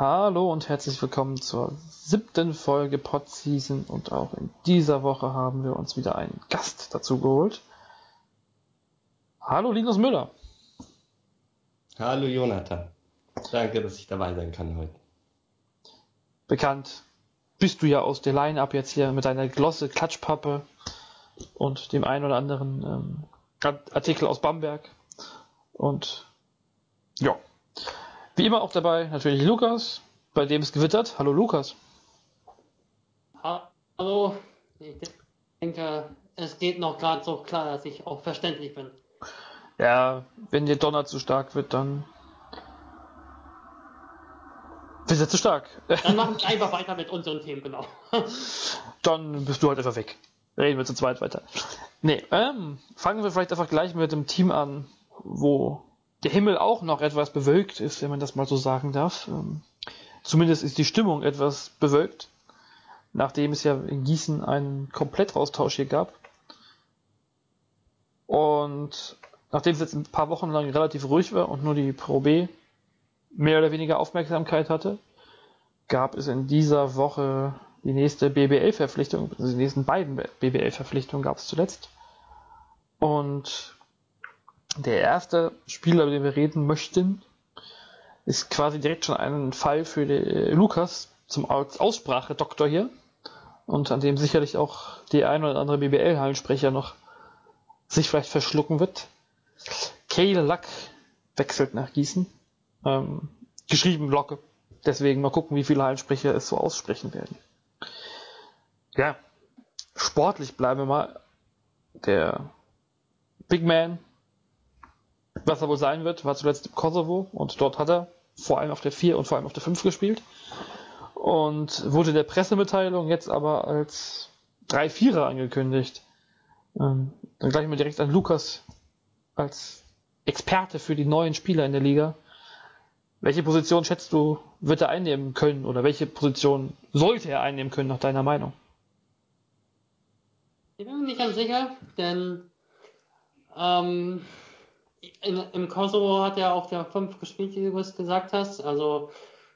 Hallo und herzlich willkommen zur siebten Folge Podseason und auch in dieser Woche haben wir uns wieder einen Gast dazu geholt. Hallo Linus Müller. Hallo Jonathan. Danke, dass ich dabei sein kann heute. Bekannt bist du ja aus der Line-Up jetzt hier mit deiner Glosse Klatschpappe und dem einen oder anderen ähm, Artikel aus Bamberg. Und ja, wie immer auch dabei natürlich Lukas, bei dem es gewittert. Hallo Lukas. Hallo. Ich denke, es geht noch gerade so klar, dass ich auch verständlich bin. Ja, wenn dir Donner zu stark wird, dann wird er zu stark. Dann machen wir einfach weiter mit unseren Themen, genau. dann bist du halt einfach weg. Reden wir zu zweit weiter. Nee, ähm, fangen wir vielleicht einfach gleich mit dem Team an, wo der Himmel auch noch etwas bewölkt ist, wenn man das mal so sagen darf. Ähm, zumindest ist die Stimmung etwas bewölkt, nachdem es ja in Gießen einen Komplettaustausch hier gab. Und nachdem es jetzt ein paar Wochen lang relativ ruhig war und nur die Pro B mehr oder weniger Aufmerksamkeit hatte, gab es in dieser Woche die nächste BBL-Verpflichtung, also die nächsten beiden BBL-Verpflichtungen gab es zuletzt. Und der erste Spieler, über den wir reden möchten, ist quasi direkt schon ein Fall für Lukas zum Aussprache-Doktor hier und an dem sicherlich auch die ein oder andere BBL-Hallensprecher noch sich vielleicht verschlucken wird. Cale Luck wechselt nach Gießen. Ähm, geschrieben Locke. Deswegen mal gucken, wie viele Hallensprecher es so aussprechen werden. Ja, sportlich bleiben wir mal. Der Big Man was er wohl sein wird, war zuletzt im Kosovo und dort hat er vor allem auf der 4 und vor allem auf der 5 gespielt. Und wurde der Pressemitteilung jetzt aber als 3-4er angekündigt. Ähm, dann gleich mal direkt an Lukas als Experte für die neuen Spieler in der Liga. Welche Position schätzt du, wird er einnehmen können oder welche Position sollte er einnehmen können nach deiner Meinung? Ich bin mir nicht ganz sicher, denn ähm, in, im Kosovo hat er auf der 5 gespielt, wie du es gesagt hast. Also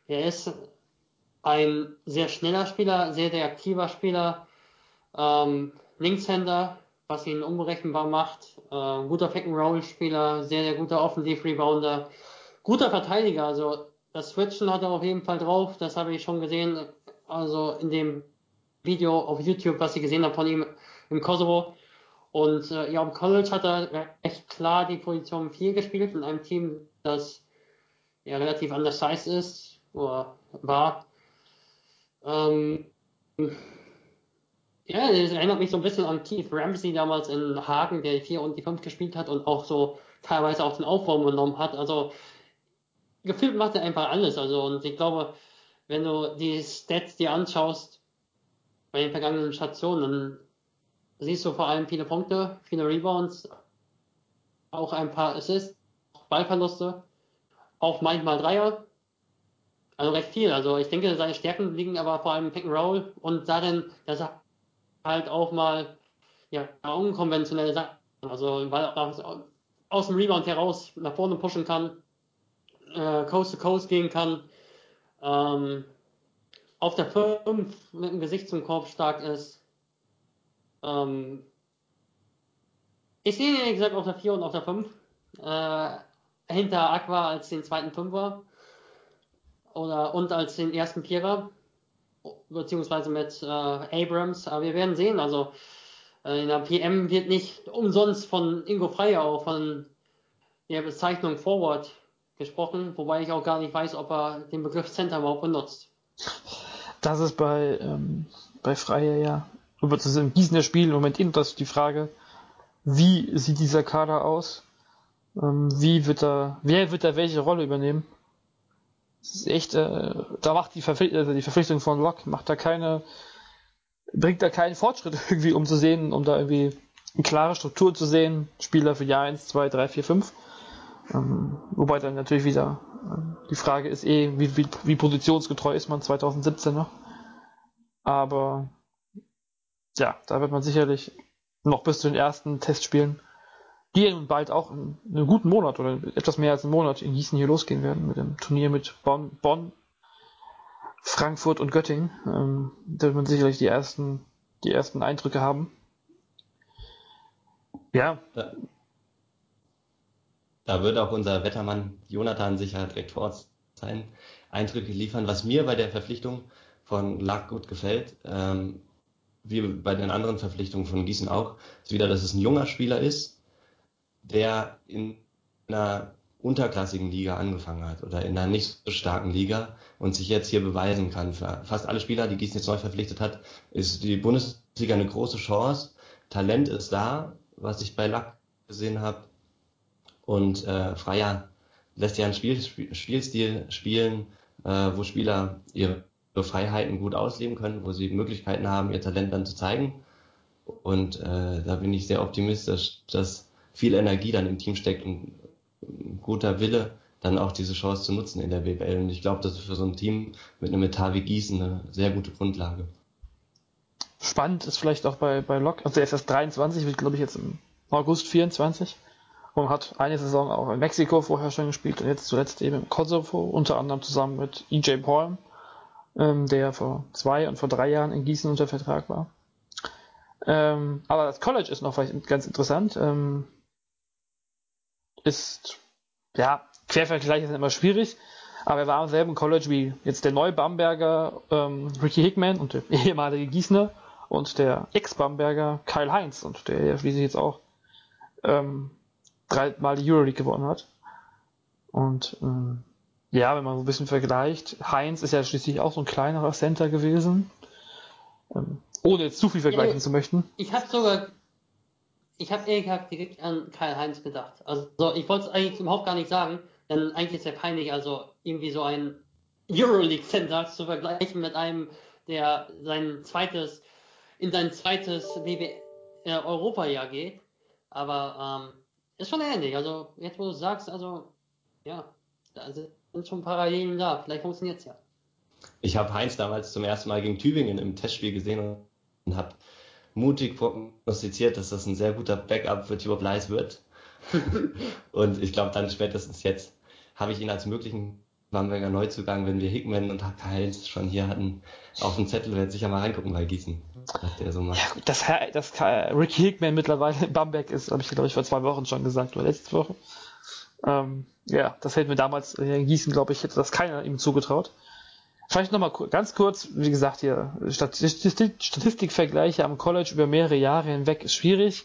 er ist ein sehr schneller Spieler, sehr, sehr aktiver Spieler, ähm, Linkshänder, was ihn unberechenbar macht, äh, guter Pick-and-Roll-Spieler, sehr, sehr guter Offensiv-Rebounder, guter Verteidiger, also das Switchen hat er auf jeden Fall drauf, das habe ich schon gesehen, also in dem Video auf YouTube, was ich gesehen habe von ihm im Kosovo. Und äh, ja, im College hat er echt klar die Position 4 gespielt in einem Team, das ja relativ undersized ist oder war. Ähm, ja, es erinnert mich so ein bisschen an Keith Ramsey damals in Hagen, der die 4 und die 5 gespielt hat und auch so teilweise auch den Aufbau genommen hat. Also gefühlt macht er einfach alles. Also und ich glaube, wenn du die Stats dir anschaust bei den vergangenen Stationen, siehst du vor allem viele Punkte, viele Rebounds, auch ein paar Assists, Ballverluste, auch manchmal Dreier. Also recht viel. Also ich denke, seine Stärken liegen aber vor allem im Pick and Roll und darin, dass er halt auch mal ja, unkonventionelle Sachen, also weil aus, aus dem Rebound heraus nach vorne pushen kann, äh, Coast to Coast gehen kann, ähm, auf der 5 mit dem Gesicht zum Korb stark ist, ähm, ich sehe ihn ehrlich gesagt auf der 4 und auf der 5. Äh, hinter Aqua als den zweiten Fünfer. Oder und als den ersten Vierer. Beziehungsweise mit äh, Abrams. Aber wir werden sehen. Also äh, in der PM wird nicht umsonst von Ingo Freier von der Bezeichnung Forward gesprochen, wobei ich auch gar nicht weiß, ob er den Begriff Center überhaupt benutzt. Das ist bei, ähm, bei Freier ja über das im Gießener Spiel im Moment das die Frage, wie sieht dieser Kader aus? Ähm, wie wird er, wer wird da welche Rolle übernehmen? Das ist echt, äh, da macht die, Verpflicht also die Verpflichtung von Locke, macht da keine, bringt da keinen Fortschritt irgendwie, um zu sehen, um da irgendwie eine klare Struktur zu sehen. Spieler für Jahr 1, 2, 3, 4, 5. Ähm, wobei dann natürlich wieder äh, die Frage ist eh, wie, wie, wie positionsgetreu ist man 2017 noch. Aber ja, da wird man sicherlich noch bis zu den ersten Testspielen, die nun bald auch in einem guten Monat oder etwas mehr als einen Monat in Gießen hier losgehen werden mit dem Turnier mit Bonn, Bonn Frankfurt und Göttingen. Ähm, da wird man sicherlich die ersten, die ersten Eindrücke haben. Ja. Da, da wird auch unser Wettermann Jonathan sicher direkt vor Ort sein, Eindrücke liefern. Was mir bei der Verpflichtung von Lack gut gefällt, ähm, wie bei den anderen Verpflichtungen von Gießen auch, ist wieder, dass es ein junger Spieler ist, der in einer unterklassigen Liga angefangen hat oder in einer nicht so starken Liga und sich jetzt hier beweisen kann. Für fast alle Spieler, die Gießen jetzt neu verpflichtet hat, ist die Bundesliga eine große Chance. Talent ist da, was ich bei Lack gesehen habe. Und äh, Freier lässt ja einen Spiel, Spielstil spielen, äh, wo Spieler ihre Freiheiten gut ausleben können, wo sie Möglichkeiten haben, ihr Talent dann zu zeigen. Und äh, da bin ich sehr optimistisch, dass viel Energie dann im Team steckt und guter Wille, dann auch diese Chance zu nutzen in der BBL. Und ich glaube, das ist für so ein Team mit einem Etat wie Gießen eine sehr gute Grundlage. Spannend ist vielleicht auch bei, bei Lok, also er ist erst 23, wird glaube ich jetzt im August 24 und hat eine Saison auch in Mexiko vorher schon gespielt und jetzt zuletzt eben im Kosovo, unter anderem zusammen mit EJ Paul, ähm, der vor zwei und vor drei Jahren in Gießen unter Vertrag war. Ähm, aber das College ist noch vielleicht ganz interessant. Ähm, ist, ja, Quervergleich ist immer schwierig, aber er war am selben College wie jetzt der neue Bamberger ähm, Ricky Hickman und der ehemalige Gießner und der Ex-Bamberger Kyle Heinz und der ja schließlich jetzt auch ähm, dreimal die Euroleague gewonnen hat. Und ähm, ja, wenn man so ein bisschen vergleicht, Heinz ist ja schließlich auch so ein kleinerer Center gewesen. Ähm, ohne jetzt zu viel vergleichen ja, zu möchten. Ich habe sogar ich habe ehrlich gesagt direkt an Karl-Heinz gedacht. Also ich wollte es eigentlich überhaupt gar nicht sagen, denn eigentlich ist ja peinlich, also irgendwie so ein Euroleague-Center zu vergleichen mit einem, der sein zweites, in sein zweites äh, Europa-Jahr geht. Aber ähm, ist schon ähnlich. Also jetzt wo du sagst, also ja, da sind schon Parallelen da. Vielleicht funktioniert es ja. Ich habe Heinz damals zum ersten Mal gegen Tübingen im Testspiel gesehen und habe mutig prognostiziert, dass das ein sehr guter Backup für Tibor Bleis wird. und ich glaube, dann spätestens jetzt habe ich ihn als möglichen Bamberger Neuzugang, wenn wir Hickman und Heinz schon hier hatten, auf dem Zettel, werde sicher mal reingucken bei Gießen. Der so macht. Ja, das, das Ricky Hickman mittlerweile in Bamberg ist, habe ich glaube ich vor zwei Wochen schon gesagt, oder letzte Woche. Ähm, ja, das hätten wir damals in Gießen, glaube ich, hätte das keiner ihm zugetraut. Vielleicht nochmal ganz kurz, wie gesagt, hier, Statistik, Statistikvergleiche am College über mehrere Jahre hinweg ist schwierig.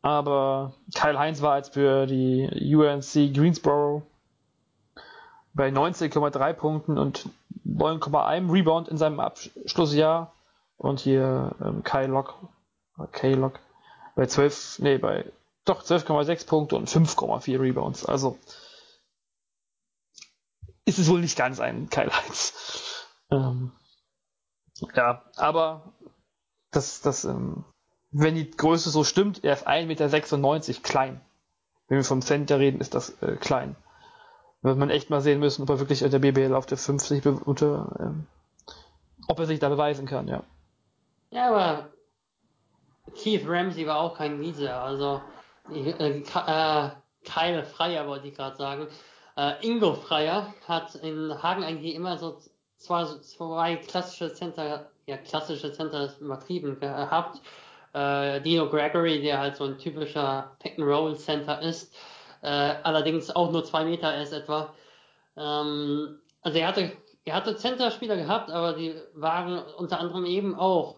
Aber Kyle Heinz war jetzt für die UNC Greensboro bei 19,3 Punkten und 9,1 Rebound in seinem Abschlussjahr. Und hier ähm, Kyle Lock, K Lock bei 12, nee, bei doch 12,6 Punkte und 5,4 Rebounds. Also ist es wohl nicht ganz ein Kyle Heinz. Ähm, ja, aber das, das, ähm, wenn die Größe so stimmt, er ist 1,96 Meter klein. Wenn wir vom Center reden, ist das äh, klein. Wird man echt mal sehen müssen, ob er wirklich der BBL auf der 50 unter, ähm, ob er sich da beweisen kann, ja. Ja, aber Keith Ramsey war auch kein Riese, also äh, äh, Kyle Freier wollte ich gerade sagen. Äh, Ingo Freier hat in Hagen eigentlich immer so zwei, zwei klassische Center, ja klassische Center übertrieben gehabt. Äh, Dino Gregory, der halt so ein typischer Pick-and-Roll-Center ist, äh, allerdings auch nur zwei Meter ist etwa. Ähm, also er hatte, er hatte Center-Spieler gehabt, aber die waren unter anderem eben auch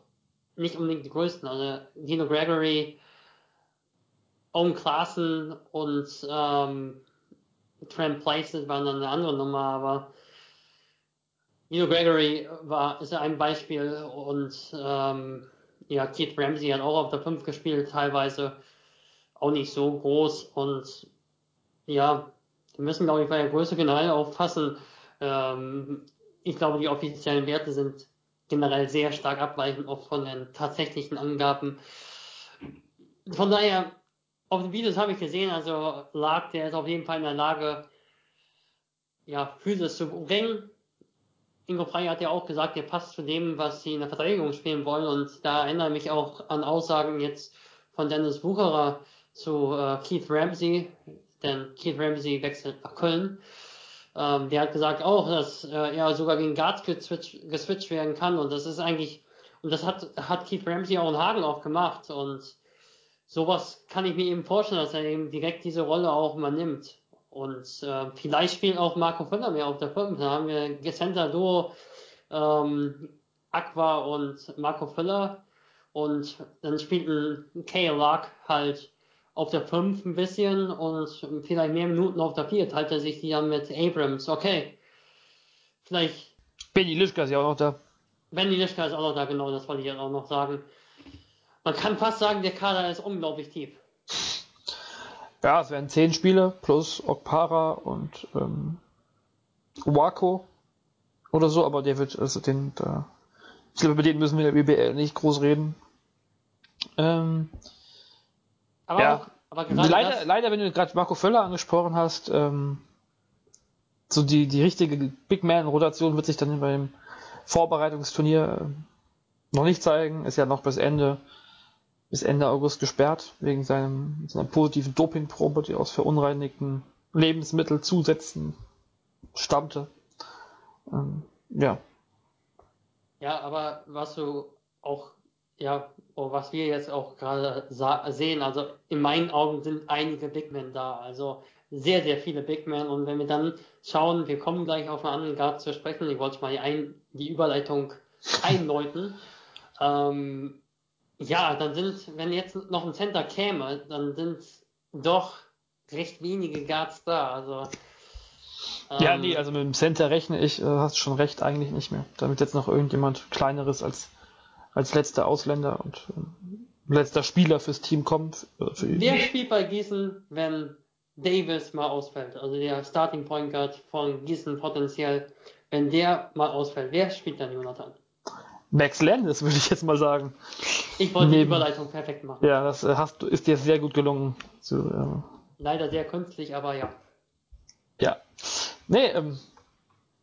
nicht unbedingt die größten. Also Dino Gregory, Owen Klaassen und ähm, Trent Places waren dann eine andere Nummer, aber Neil Gregory war, ist ein Beispiel und ähm, ja, Keith Ramsey hat auch auf der 5 gespielt, teilweise auch nicht so groß und ja, wir müssen glaube ich bei der Größe generell aufpassen. Ähm, ich glaube, die offiziellen Werte sind generell sehr stark abweichend auch von den tatsächlichen Angaben. Von daher auf den Videos habe ich gesehen, also Lag, der ist auf jeden Fall in der Lage, ja, Physis zu bringen. Ingo Frey hat ja auch gesagt, er passt zu dem, was sie in der Verteidigung spielen wollen. Und da erinnere ich mich auch an Aussagen jetzt von Dennis Wucherer zu äh, Keith Ramsey, denn Keith Ramsey wechselt nach Köln. Ähm, der hat gesagt auch, dass äh, er sogar gegen Guards geswitcht, geswitcht werden kann und das ist eigentlich, und das hat, hat Keith Ramsey auch in Hagen auch gemacht und sowas kann ich mir eben vorstellen, dass er eben direkt diese Rolle auch mal nimmt. Und äh, vielleicht spielt auch Marco Völler mehr auf der 5. Da haben wir Center Duo, ähm, Aqua und Marco Völler. Und dann spielt ein K. Luck halt auf der 5 ein bisschen und vielleicht mehr Minuten auf der 4 teilt er sich die dann mit Abrams. Okay. Vielleicht. Benny Lischka ist ja auch noch da. Benny Lischka ist auch noch da, genau, das wollte ich jetzt auch noch sagen. Man kann fast sagen, der Kader ist unglaublich tief. Ja, es werden 10 Spiele plus Okpara und ähm, Wako oder so, aber der wird, also den, da, ich glaube, über den müssen wir in der BBL nicht groß reden. Ähm, aber ja, auch, aber gerade leider, das... leider, wenn du gerade Marco Völler angesprochen hast, ähm, so die, die richtige Big Man-Rotation wird sich dann beim Vorbereitungsturnier äh, noch nicht zeigen, ist ja noch bis Ende, bis Ende August gesperrt, wegen seinem, seiner positiven Dopingprobe, die aus verunreinigten Lebensmittelzusätzen stammte. Ähm, ja. Ja, aber was du auch ja, oh, was wir jetzt auch gerade sehen, also in meinen Augen sind einige Big Men da, also sehr, sehr viele Big Men und wenn wir dann schauen, wir kommen gleich auf einen anderen Guard zu sprechen, ich wollte mal die, ein, die Überleitung einläuten, ähm, ja, dann sind, wenn jetzt noch ein Center käme, dann sind doch recht wenige Guards da, also ähm, ja, nee, also mit dem Center rechne ich, äh, hast schon recht, eigentlich nicht mehr. Damit jetzt noch irgendjemand kleineres als als letzter Ausländer und äh, letzter Spieler fürs Team kommt. Äh, Wer spielt bei Gießen, wenn Davis mal ausfällt? Also der Starting Point Guard von Gießen potenziell, wenn der mal ausfällt, wer spielt dann Jonathan? Max Landis, würde ich jetzt mal sagen. Ich wollte die Überleitung perfekt machen. Ja, das äh, hast, ist dir sehr gut gelungen. Zu, äh, Leider sehr künstlich, aber ja. Ja. Nee, ähm,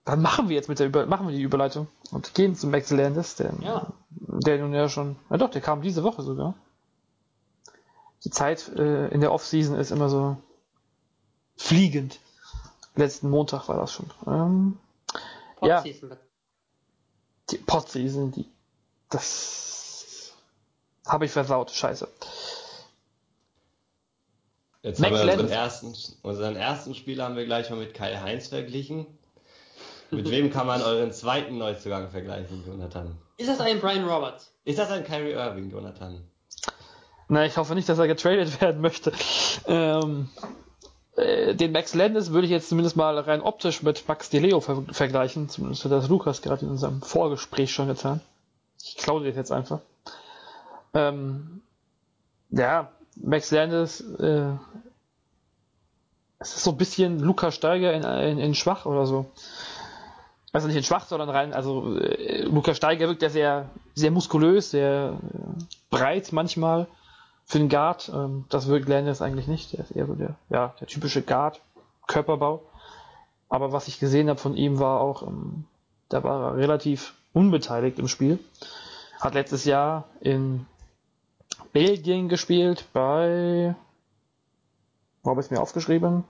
dann machen wir jetzt mit der Über machen wir die Überleitung und gehen zu Max Landis, der, ja. der nun ja schon, na doch, der kam diese Woche sogar. Die Zeit äh, in der Offseason ist immer so fliegend. Letzten Montag war das schon. Ähm, ja. Die Podseason, die das habe ich versaut, scheiße. Jetzt Max haben wir unseren ersten, unseren ersten Spieler haben wir gleich mal mit Kai Heinz verglichen. Mit wem kann man euren zweiten Neuzugang vergleichen, Jonathan? Ist das ein Brian Roberts? Ist das ein Kyrie Irving, Jonathan? Na, ich hoffe nicht, dass er getradet werden möchte. Ähm, äh, den Max Landis würde ich jetzt zumindest mal rein optisch mit Max DeLeo ver vergleichen. Zumindest hat das Lukas gerade in unserem Vorgespräch schon getan. Ich klaue das jetzt einfach. Ähm, ja, Max Landis, äh, es ist so ein bisschen Lukas Steiger in, in, in schwach oder so also nicht in schwach, sondern rein, also äh, Lukas Steiger wirkt ja sehr, sehr muskulös, sehr äh, breit manchmal für den Guard. Ähm, das wirkt Landis eigentlich nicht. Der ist eher so der, ja, der typische Guard, Körperbau. Aber was ich gesehen habe von ihm war auch, ähm, da war er relativ unbeteiligt im Spiel. Hat letztes Jahr in Belgien gespielt bei, wo habe ich es mir aufgeschrieben?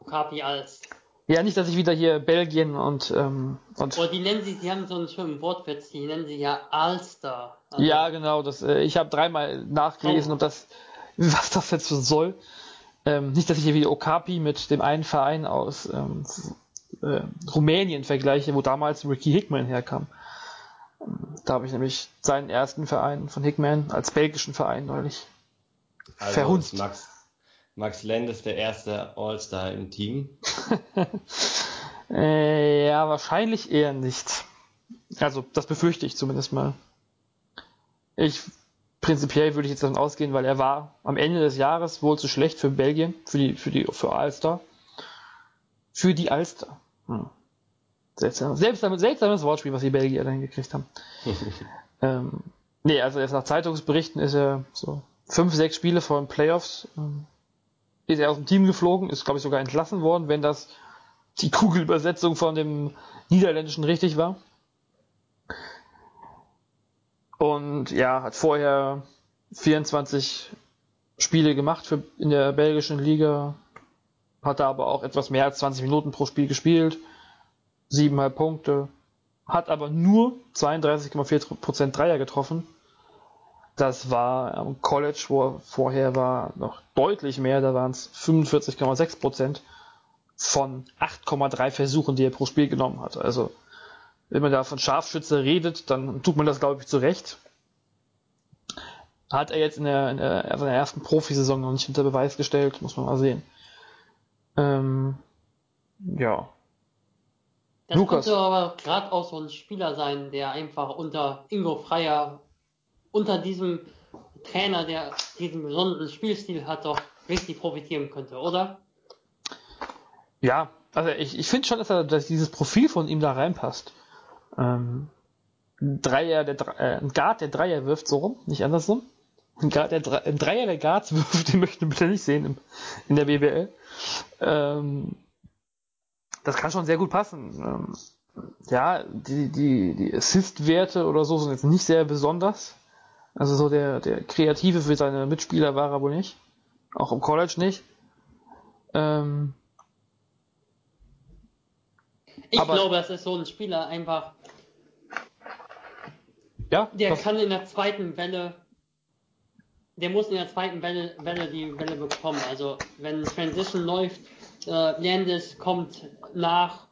Okapi als ja, nicht, dass ich wieder hier Belgien und. Ähm, und oh, die nennen sie, sie haben so einen schönen Wortwitz, die nennen sie ja Alster. Also ja, genau. Das, äh, ich habe dreimal nachgelesen, oh. ob das, was das jetzt soll. Ähm, nicht, dass ich hier wieder Okapi mit dem einen Verein aus ähm, äh, Rumänien vergleiche, wo damals Ricky Hickman herkam. Da habe ich nämlich seinen ersten Verein von Hickman als belgischen Verein neulich also verhunzt. Max, Max Lendes der erste All-Star im Team? äh, ja, wahrscheinlich eher nicht. Also, das befürchte ich zumindest mal. Ich, prinzipiell würde ich jetzt davon ausgehen, weil er war am Ende des Jahres wohl zu schlecht für Belgien, für die, für die, für Alster. Für die Alster. Hm. Seltsam, seltsames, seltsames Wortspiel, was die Belgier dann gekriegt haben. ähm, nee, also erst nach Zeitungsberichten ist er so fünf, sechs Spiele vor den Playoffs ähm, ist er aus dem Team geflogen, ist glaube ich sogar entlassen worden, wenn das die Kugelübersetzung von dem Niederländischen richtig war. Und ja, hat vorher 24 Spiele gemacht für, in der belgischen Liga. hat er aber auch etwas mehr als 20 Minuten pro Spiel gespielt, siebeneinhalb Punkte, hat aber nur 32,4% Dreier getroffen. Das war am College, wo er vorher war, noch deutlich mehr, da waren es 45,6% von 8,3 Versuchen, die er pro Spiel genommen hat. Also, wenn man da von Scharfschütze redet, dann tut man das, glaube ich, zu Recht. Hat er jetzt in der, in der, in der ersten Profisaison noch nicht unter Beweis gestellt, muss man mal sehen. Ähm, ja. Das Lukas. könnte aber gerade auch so ein Spieler sein, der einfach unter Ingo Freier, unter diesem Trainer, der diesen besonderen Spielstil hat, doch richtig profitieren könnte, oder? Ja, also ich, ich finde schon, dass, er, dass dieses Profil von ihm da reinpasst. Ähm, ein Dreier, der, äh, ein Guard, der Dreier wirft, so rum, nicht andersrum. Ein, Guard, der, ein Dreier, der Guards wirft, den möchten wir nicht sehen im, in der BBL. Ähm, das kann schon sehr gut passen. Ähm, ja, die, die, die Assist-Werte oder so sind jetzt nicht sehr besonders. Also so der, der Kreative für seine Mitspieler war er wohl nicht. Auch im College nicht. Ähm, ich aber, glaube, das ist so ein Spieler einfach. Ja, der kann in der zweiten Welle der muss in der zweiten Welle, Welle die Welle bekommen. Also wenn Transition läuft, äh, Landis kommt nach,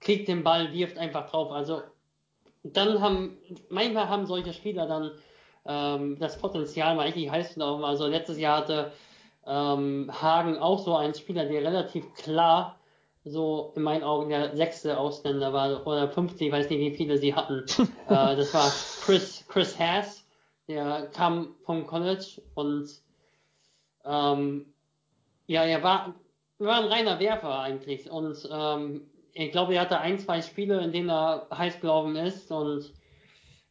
kriegt den Ball, wirft einfach drauf. Also dann haben, manchmal haben solche Spieler dann ähm, das Potenzial, mal heißt es auch, also letztes Jahr hatte ähm, Hagen auch so einen Spieler, der relativ klar so in meinen Augen der sechste Ausländer war oder fünfte, ich weiß nicht, wie viele sie hatten. äh, das war Chris, Chris Haas der kam vom College und ähm, ja, er war, war ein reiner Werfer eigentlich. Und ähm, ich glaube, er hatte ein, zwei Spiele, in denen er heiß gelaufen ist. Und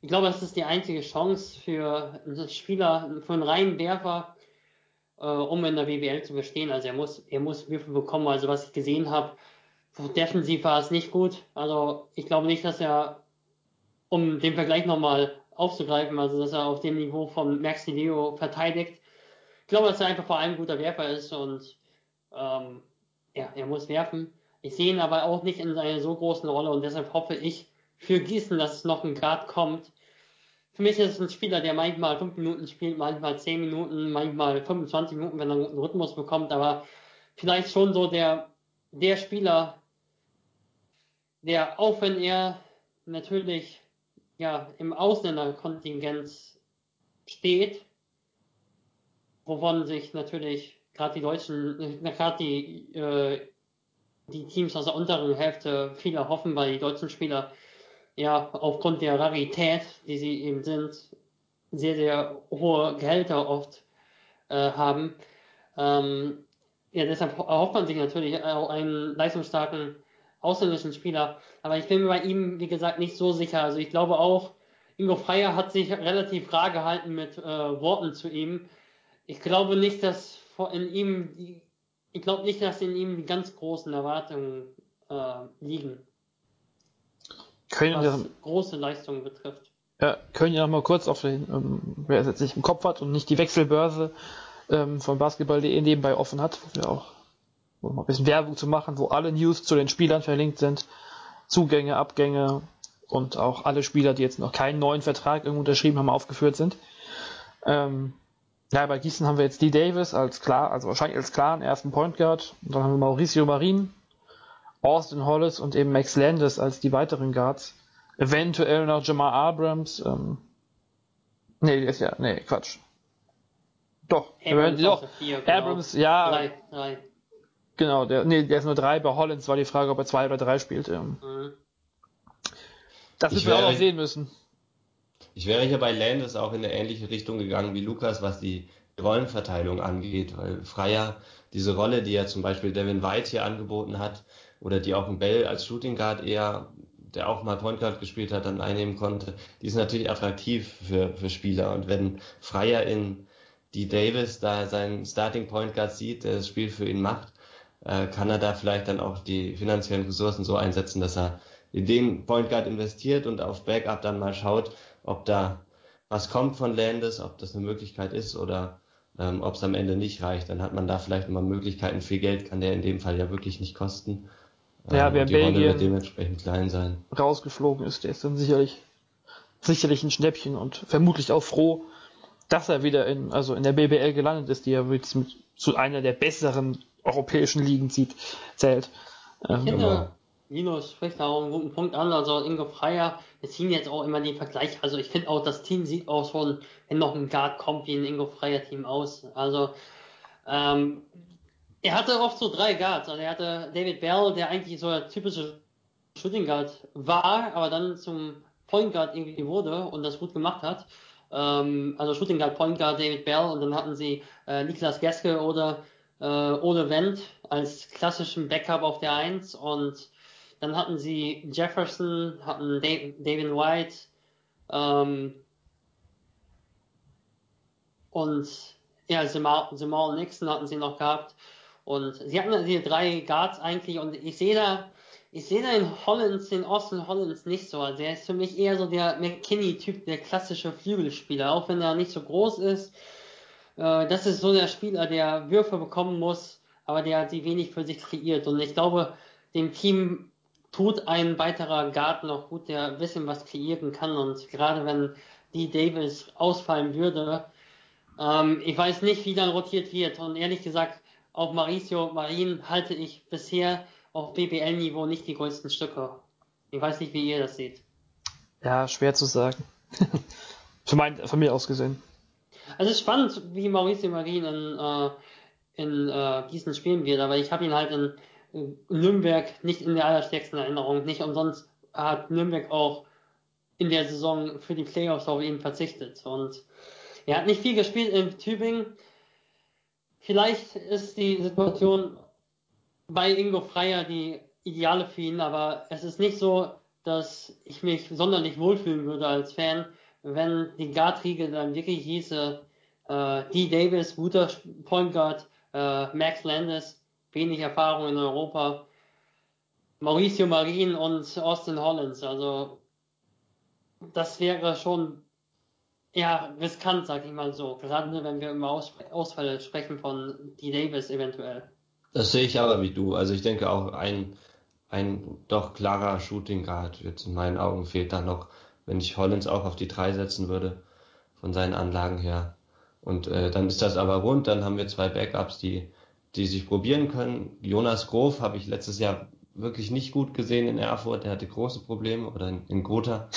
ich glaube, das ist die einzige Chance für einen Spieler, für einen reinen Werfer, äh, um in der BWL zu bestehen. Also er muss, er muss Würfel bekommen. Also was ich gesehen habe, defensiv war es nicht gut. Also ich glaube nicht, dass er, um den Vergleich nochmal aufzugreifen, also dass er auf dem Niveau von Max Leo verteidigt. Ich glaube, dass er einfach vor allem ein guter Werfer ist und ähm, ja, er muss werfen. Ich sehe ihn aber auch nicht in einer so großen Rolle und deshalb hoffe ich für Gießen, dass es noch ein Guard kommt. Für mich ist es ein Spieler, der manchmal 5 Minuten spielt, manchmal 10 Minuten, manchmal 25 Minuten, wenn er einen guten Rhythmus bekommt, aber vielleicht schon so der, der Spieler, der auch wenn er natürlich ja, im Ausländerkontingent steht, wovon sich natürlich gerade die Deutschen, gerade die, äh, die Teams aus der unteren Hälfte viel erhoffen, weil die deutschen Spieler ja aufgrund der Rarität, die sie eben sind, sehr, sehr hohe Gehälter oft äh, haben. Ähm, ja, deshalb erhofft man sich natürlich auch einen leistungsstarken ausländischen Spieler. Aber ich bin mir bei ihm, wie gesagt, nicht so sicher. Also ich glaube auch, Ingo Freier hat sich relativ rar gehalten mit äh, Worten zu ihm. Ich glaube nicht, dass in ihm, ich glaube nicht, dass in ihm die ganz großen Erwartungen äh, liegen. Können was ja, große Leistungen betrifft. Ja, können ja noch mal kurz auf den, ähm, wer es jetzt nicht im Kopf hat und nicht die Wechselbörse ähm, von Basketball.de nebenbei offen hat, wo wir auch um mal ein bisschen Werbung zu machen, wo alle News zu den Spielern verlinkt sind, Zugänge, Abgänge und auch alle Spieler, die jetzt noch keinen neuen Vertrag irgendwo unterschrieben haben, aufgeführt sind. Ähm, ja, bei Gießen haben wir jetzt D. Davis als klar, also wahrscheinlich als klaren ersten Point Guard. Und dann haben wir Mauricio Marin, Austin Hollis und eben Max Landis als die weiteren Guards. Eventuell noch Jamar Abrams. Ähm, nee, ist ja, nee, Quatsch. Doch, Abrams, doch. Vier, genau. Abrams, ja. Drei, drei. Genau, der, nee, der ist nur drei. Bei Hollins war die Frage, ob er zwei oder drei spielt. Ähm. Mhm. Das müssen wir auch noch sehen müssen. Ich wäre hier bei Landis auch in eine ähnliche Richtung gegangen wie Lukas, was die Rollenverteilung angeht, weil Freier diese Rolle, die er zum Beispiel Devin White hier angeboten hat, oder die auch ein Bell als Shooting Guard eher, der auch mal Point Guard gespielt hat, dann einnehmen konnte, die ist natürlich attraktiv für, für Spieler. Und wenn Freier in die Davis da seinen Starting Point Guard sieht, der das Spiel für ihn macht, äh, kann er da vielleicht dann auch die finanziellen Ressourcen so einsetzen, dass er in den Point Guard investiert und auf Backup dann mal schaut, ob da was kommt von Landis, ob das eine Möglichkeit ist oder Ähm, Ob es am Ende nicht reicht, dann hat man da vielleicht mal Möglichkeiten. Viel Geld kann der in dem Fall ja wirklich nicht kosten. Ja, wer die Rolle Belgien wird dementsprechend klein sein. rausgeflogen ist, der ist dann sicherlich, sicherlich ein Schnäppchen und vermutlich auch froh, dass er wieder in, also in der BBL gelandet ist, die ja jetzt mit zu einer der besseren europäischen Ligen zieht, zählt. Ich Ähm, finde, Genau. Linus spricht da auch einen guten Punkt an. Also Ingo Freier, wir ziehen jetzt auch immer den Vergleich. Also ich finde auch, das Team sieht auch schon, wenn noch ein Guard kommt, wie ein Ingo Freier Team aus. Also ähm, er hatte oft so drei Guards. Also er hatte David Bell, der eigentlich so der typische Shooting Guard war, aber dann zum Point Guard irgendwie wurde und das gut gemacht hat. Ähm, also Shooting Guard, Point Guard, David Bell und dann hatten sie äh, Niklas Geske oder äh, Ole Wendt als klassischen Backup auf der Eins und dann hatten sie Jefferson, hatten Dave, David White ähm, und ja, Jamal, Nixon hatten sie noch gehabt und sie hatten diese drei Guards eigentlich und ich sehe da ich sehe da in Hollins, den Austin Hollins nicht so. Also er ist für mich eher so der McKinney-Typ, der klassische Flügelspieler, auch wenn er nicht so groß ist. Äh, das ist so der Spieler, der Würfe bekommen muss, aber der sie wenig für sich kreiert. Und ich glaube, dem Team tut ein weiterer Guard noch gut, der ein bisschen was kreieren kann. Und gerade wenn die Davis ausfallen würde, ähm, ich weiß nicht, wie dann rotiert wird. Und ehrlich gesagt, auf Mauricio Marin halte ich bisher auf BBL-Niveau nicht die größten Stücke. Ich weiß nicht, wie ihr das seht. ja, schwer zu sagen. für mein, von mir aus gesehen. Also es ist spannend, wie Mauricio Marin in, äh, in äh, Gießen spielen wird, aber ich habe ihn halt in, in Nürnberg nicht in der allerstärksten Erinnerung. Nicht umsonst hat Nürnberg auch in der Saison für die Playoffs auf ihn verzichtet. Und er hat nicht viel gespielt in Tübingen. Vielleicht ist die Situation bei Ingo Freier die ideale für ihn, aber es ist nicht so, dass ich mich sonderlich wohlfühlen würde als Fan, wenn die Guard-Riege dann wirklich hieße, äh, D. Davis, guter Point Guard, äh, Max Landis, wenig Erfahrung in Europa, Mauricio Marin und Austin Hollins. Also das wäre schon ja riskant, sag ich mal so. Gerade wenn wir über Aus Ausfälle sprechen von D. Davis eventuell. Das sehe ich aber wie du. Also ich denke auch ein, ein doch klarer Shooting Guard jetzt in meinen Augen fehlt da noch, wenn ich Hollins auch auf die drei setzen würde, von seinen Anlagen her. Und äh, dann ist das aber rund, dann haben wir zwei Backups, die, die sich probieren können. Jonas Grof habe ich letztes Jahr wirklich nicht gut gesehen in Erfurt, der hatte große Probleme, oder in, in Gotha.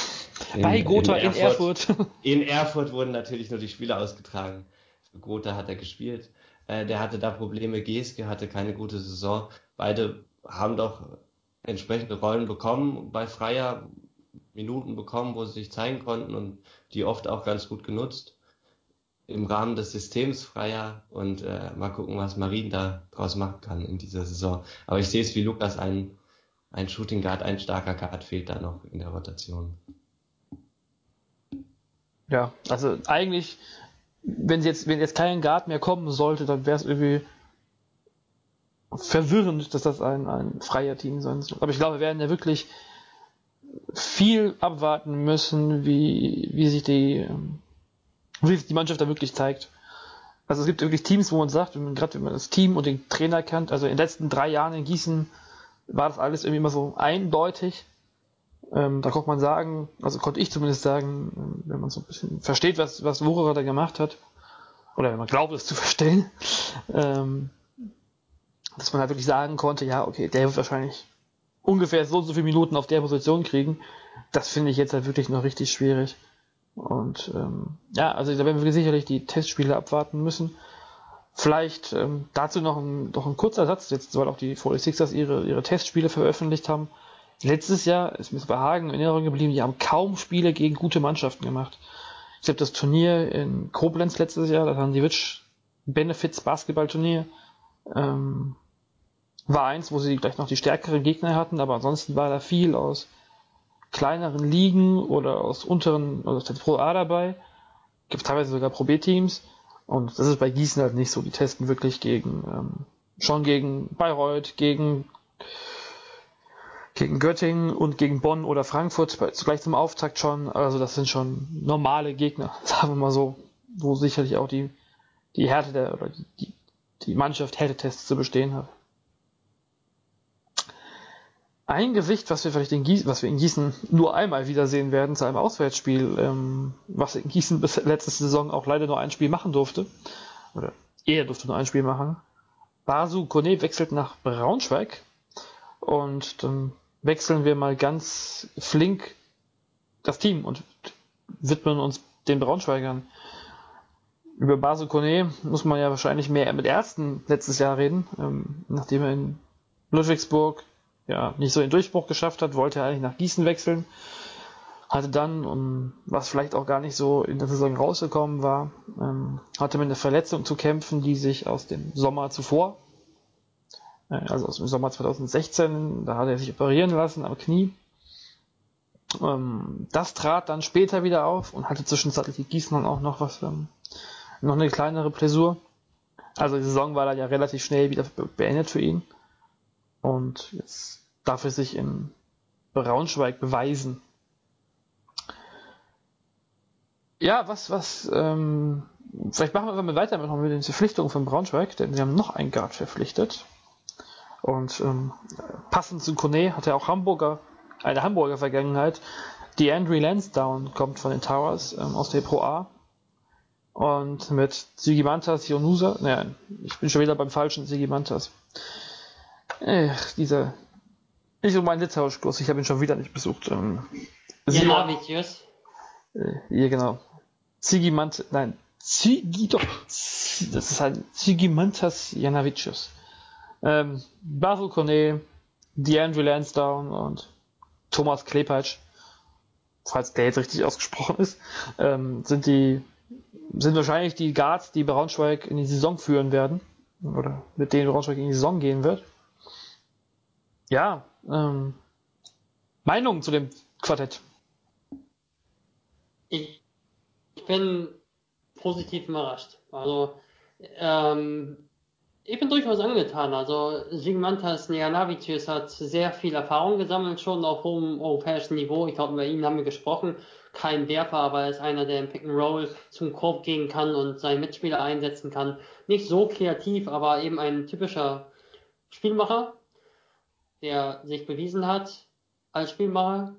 In, Bei Gotha in Erfurt. In Erfurt wurden natürlich nur die Spiele ausgetragen. Für Gotha hat er gespielt. Äh, der hatte da Probleme. Geske hatte keine gute Saison. Beide haben doch entsprechende Rollen bekommen bei Freier, Minuten bekommen, wo sie sich zeigen konnten und die oft auch ganz gut genutzt. Im Rahmen des Systems Freier und äh, mal gucken, was Marin da draus machen kann in dieser Saison. Aber ich sehe es wie Lukas, ein, ein Shooting Guard, ein starker Guard fehlt da noch in der Rotation. Ja, also eigentlich, wenn jetzt, wenn jetzt kein Guard mehr kommen sollte, dann wäre es irgendwie verwirrend, dass das ein, ein freier Team sein soll. Aber ich glaube, wir werden ja wirklich viel abwarten müssen, wie, wie sich die, wie sich die Mannschaft da wirklich zeigt. Also es gibt wirklich Teams, wo man sagt, gerade wenn man das Team und den Trainer kennt, also in den letzten drei Jahren in Gießen war das alles irgendwie immer so eindeutig. Ähm, da konnte man sagen, also konnte ich zumindest sagen, wenn man so ein bisschen versteht, was, was Wucherer da gemacht hat, oder wenn man glaubt, es zu verstehen, ähm, dass man halt wirklich sagen konnte, ja, okay, der wird wahrscheinlich ungefähr so und so viele Minuten auf der Position kriegen. Das finde ich jetzt halt wirklich noch richtig schwierig. Und ähm, ja, also da werden wir sicherlich die Testspiele abwarten müssen. Vielleicht ähm, dazu noch ein, noch ein kurzer Satz, jetzt weil auch die 46ers ihre, ihre Testspiele veröffentlicht haben. Letztes Jahr ist mir bei Hagen in Erinnerung geblieben, die haben kaum Spiele gegen gute Mannschaften gemacht. Ich habe das Turnier in Koblenz letztes Jahr, das Hansiewicz Benefits Basketballturnier, ähm, war eins, wo sie gleich noch die stärkeren Gegner hatten, aber ansonsten war da viel aus kleineren Ligen oder aus unteren, also aus der Pro A dabei. Gibt teilweise sogar Pro B-Teams. Und das ist bei Gießen halt nicht so. Die testen wirklich gegen, ähm, schon gegen Bayreuth, gegen, gegen Göttingen und gegen Bonn oder Frankfurt, gleich zum Auftakt schon. Also das sind schon normale Gegner, sagen wir mal so, wo sicherlich auch die die Härte der, oder die, die Mannschaft Härtetests zu bestehen hat. Ein Gewicht, was wir vielleicht in Gießen, was wir in Gießen nur einmal wiedersehen werden zu einem Auswärtsspiel, ähm, was in Gießen bis letzte Saison auch leider nur ein Spiel machen durfte, oder er durfte nur ein Spiel machen. Basu Kone wechselt nach Braunschweig und dann wechseln wir mal ganz flink das Team und widmen uns den Braunschweigern. Über Basu Kone muss man ja wahrscheinlich mehr mit Ärzten letztes Jahr reden, ähm, nachdem er in Ludwigsburg ja, nicht so den Durchbruch geschafft hat, wollte er eigentlich nach Gießen wechseln. Hatte dann, um, was vielleicht auch gar nicht so in der Saison rausgekommen war, ähm, hatte mit einer Verletzung zu kämpfen, die sich aus dem Sommer zuvor, also aus dem Sommer 2016, da hat er sich operieren lassen am Knie. Ähm, das trat dann später wieder auf und hatte zwischenzeitlich dann auch noch was, ähm, noch eine kleinere Pläsur. Also die Saison war dann ja relativ schnell wieder beendet für ihn. Und jetzt darf er sich in Braunschweig beweisen. Ja, was, was, ähm, vielleicht machen wir mal weiter mit, mit den Verpflichtungen von Braunschweig, denn sie haben noch einen Guard verpflichtet. Und ähm, passend zu Kone hat er auch Hamburger, eine Hamburger Vergangenheit. Die Andrew Lansdowne kommt von den Towers ähm, aus der Pro A. Und mit Sigimantas Yonusa, naja, ich bin schon wieder beim falschen Sigimantas. Ach, dieser. Nicht so mein Litauischkurs, ich habe ihn schon wieder nicht besucht. Ähm, Janavicius. Äh, ja, genau. Zigimant, nein, Zigi, doch, das ist halt Zigimantas Janavicius. Ähm, Basil Kone, DeAndre Lansdowne und Thomas Klepatsch, falls der jetzt richtig ausgesprochen ist, ähm, sind die, sind wahrscheinlich die Guards, die Braunschweig in die Saison führen werden. Oder mit denen Braunschweig in die Saison gehen wird ja, ähm, Meinung zu dem Quartett? Ich, ich bin positiv überrascht. Also, ähm, ich bin durchaus angetan. Also, Sigmantas Neanavicius hat sehr viel Erfahrung gesammelt, schon auf hohem europäischen Niveau. Ich glaube, über ihn haben wir gesprochen. Kein Werfer, aber er ist einer, der im Pick and Roll zum Korb gehen kann und seinen Mitspieler einsetzen kann. Nicht so kreativ, aber eben ein typischer Spielmacher der sich bewiesen hat als Spielmacher.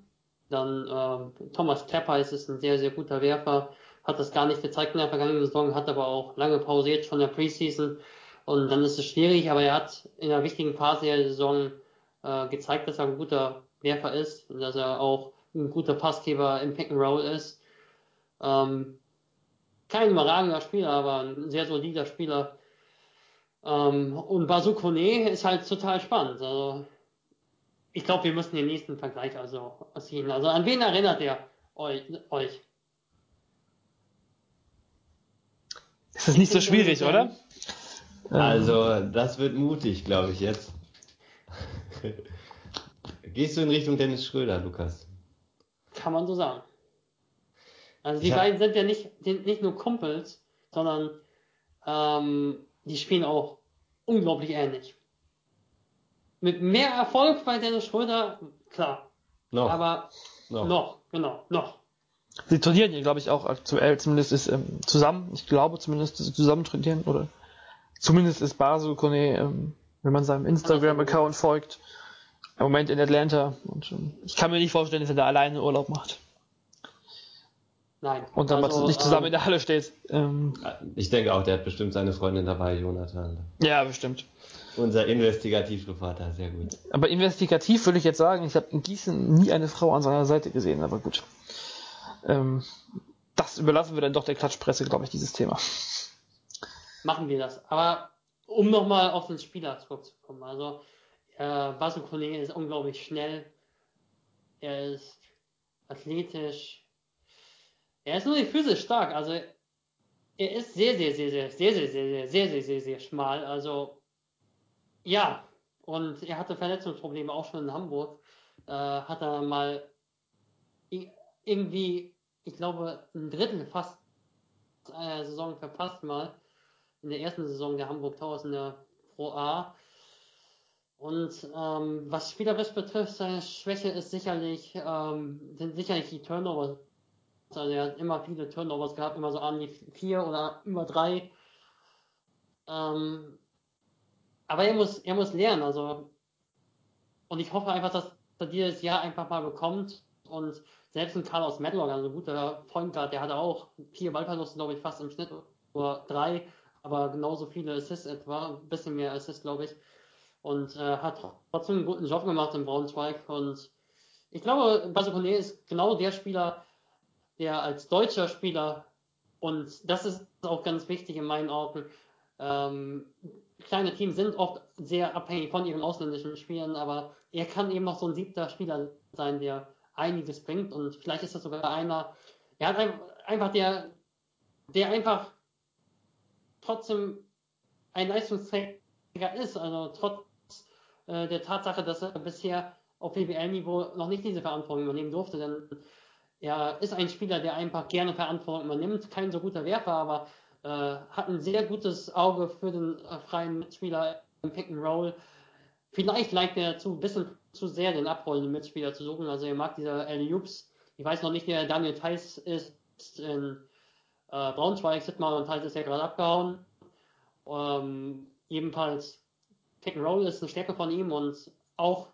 Dann äh, Thomas Klepper ist es ein sehr, sehr guter Werfer, hat das gar nicht gezeigt in der vergangenen Saison, hat aber auch lange pausiert von der Preseason. Und dann ist es schwierig, aber er hat in der wichtigen Phase der Saison äh, gezeigt, dass er ein guter Werfer ist und dass er auch ein guter Passgeber im Pick and Roll ist. Ähm, kein überragender Spieler, aber ein sehr solider Spieler. Ähm, und Bazukone ist halt total spannend. Also ich glaube, wir müssen den nächsten Vergleich also ziehen. Also an wen erinnert er euch? euch? Ist das nicht so schwierig, oder? Also, das wird mutig, glaube ich, jetzt. Gehst du in Richtung Dennis Schröder, Lukas? Kann man so sagen. Also die beiden sind ja nicht, sind nicht nur Kumpels, sondern ähm, die spielen auch unglaublich ähnlich mit mehr Erfolg bei Dennis Schröder, klar. Noch. Aber noch, noch genau, noch. Sie trainieren hier, glaube ich, auch aktuell, zumindest ist ähm, zusammen, ich glaube zumindest, dass sie zusammen trainieren, oder zumindest ist Basu Kone, ähm, wenn man seinem Instagram-Account folgt, im Moment in Atlanta. Und ähm, ich kann mir nicht vorstellen, dass er da alleine Urlaub macht. Nein. Und dann also, nicht zusammen ähm, in der Halle steht. Ähm, ich denke auch, der hat bestimmt seine Freundin dabei, Jonathan. Ja, bestimmt. Unser Investigativreporter, sehr gut. Aber investigativ würde ich jetzt sagen, ich habe in Gießen nie eine Frau an seiner Seite gesehen, aber gut. Ähm, das überlassen wir dann doch der Klatschpresse, glaube ich, dieses Thema. Machen wir das. Aber um nochmal auf den Spieler zurückzukommen. Also, äh, Basil Kollege ist unglaublich schnell. Er ist athletisch. Er ist nur nicht physisch stark. Also, er ist sehr, sehr, sehr, sehr, sehr, sehr, sehr, sehr, sehr, sehr, sehr, sehr schmal. Also, ja, und er hatte Verletzungsprobleme auch schon in Hamburg. Äh, hat er mal irgendwie, ich glaube, ein Drittel fast einer Saison verpasst mal. In der ersten Saison der Hamburg Towers in der Pro A. Und ähm, was spielerisch betrifft, seine Schwäche ist sicherlich, ähm, sind sicherlich die Turnovers. Also er hat immer viele Turnovers gehabt, immer so an die vier oder über drei Ähm, aber er muss, er muss lernen, also. Und ich hoffe einfach, dass er dieses Jahr einfach mal bekommt und selbst ein Carlos Medlock, also ein guter Point Guard, der hatte auch vier Ballverluste, glaube ich, fast im Schnitt, oder drei, aber genauso viele Assists etwa, ein bisschen mehr Assists, glaube ich. Und äh, hat trotzdem einen guten Job gemacht im Braunschweig. Und ich glaube, Basokone ist genau der Spieler, der als deutscher Spieler, und das ist auch ganz wichtig in meinen Augen, ähm, kleine Teams sind oft sehr abhängig von ihren ausländischen Spielern, aber er kann eben noch so ein siebter Spieler sein, der einiges bringt und vielleicht ist das sogar einer, er hat einfach der, der einfach trotzdem ein Leistungsträger ist, also trotz äh, der Tatsache, dass er bisher auf BWL-Niveau noch nicht diese Verantwortung übernehmen durfte, denn er ist ein Spieler, der einfach gerne Verantwortung übernimmt, kein so guter Werfer, aber äh, hat ein sehr gutes Auge für den äh, freien Mitspieler im Pick and Roll. Vielleicht neigt er zu ein bisschen zu sehr den abrollenden Mitspieler zu suchen. Also er mag dieser L. Hoops. Ich weiß noch nicht, wer Daniel Theiss ist in äh, Braunschweig. Sittmar und Theiss ist ja gerade abgehauen. Ähm, ebenfalls Pick and Roll ist eine Stärke von ihm und auch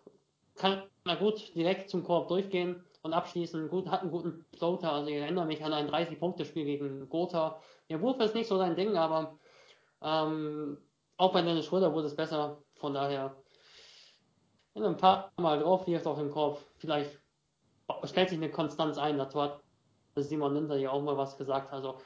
kann er gut direkt zum Korb durchgehen und abschließen. Gut, hat einen guten Floater. Also ich erinnere mich an ein 30-Punkte-Spiel gegen Gotha. Der Wurf ist nicht so sein Ding, aber ähm, auch bei Dennis Schröder wurde es besser. Von daher, wenn er ein paar Mal drauf wirft auf den Korb, vielleicht stellt sich eine Konstanz ein. Dazu hat Simon Linder ja auch mal was gesagt. Also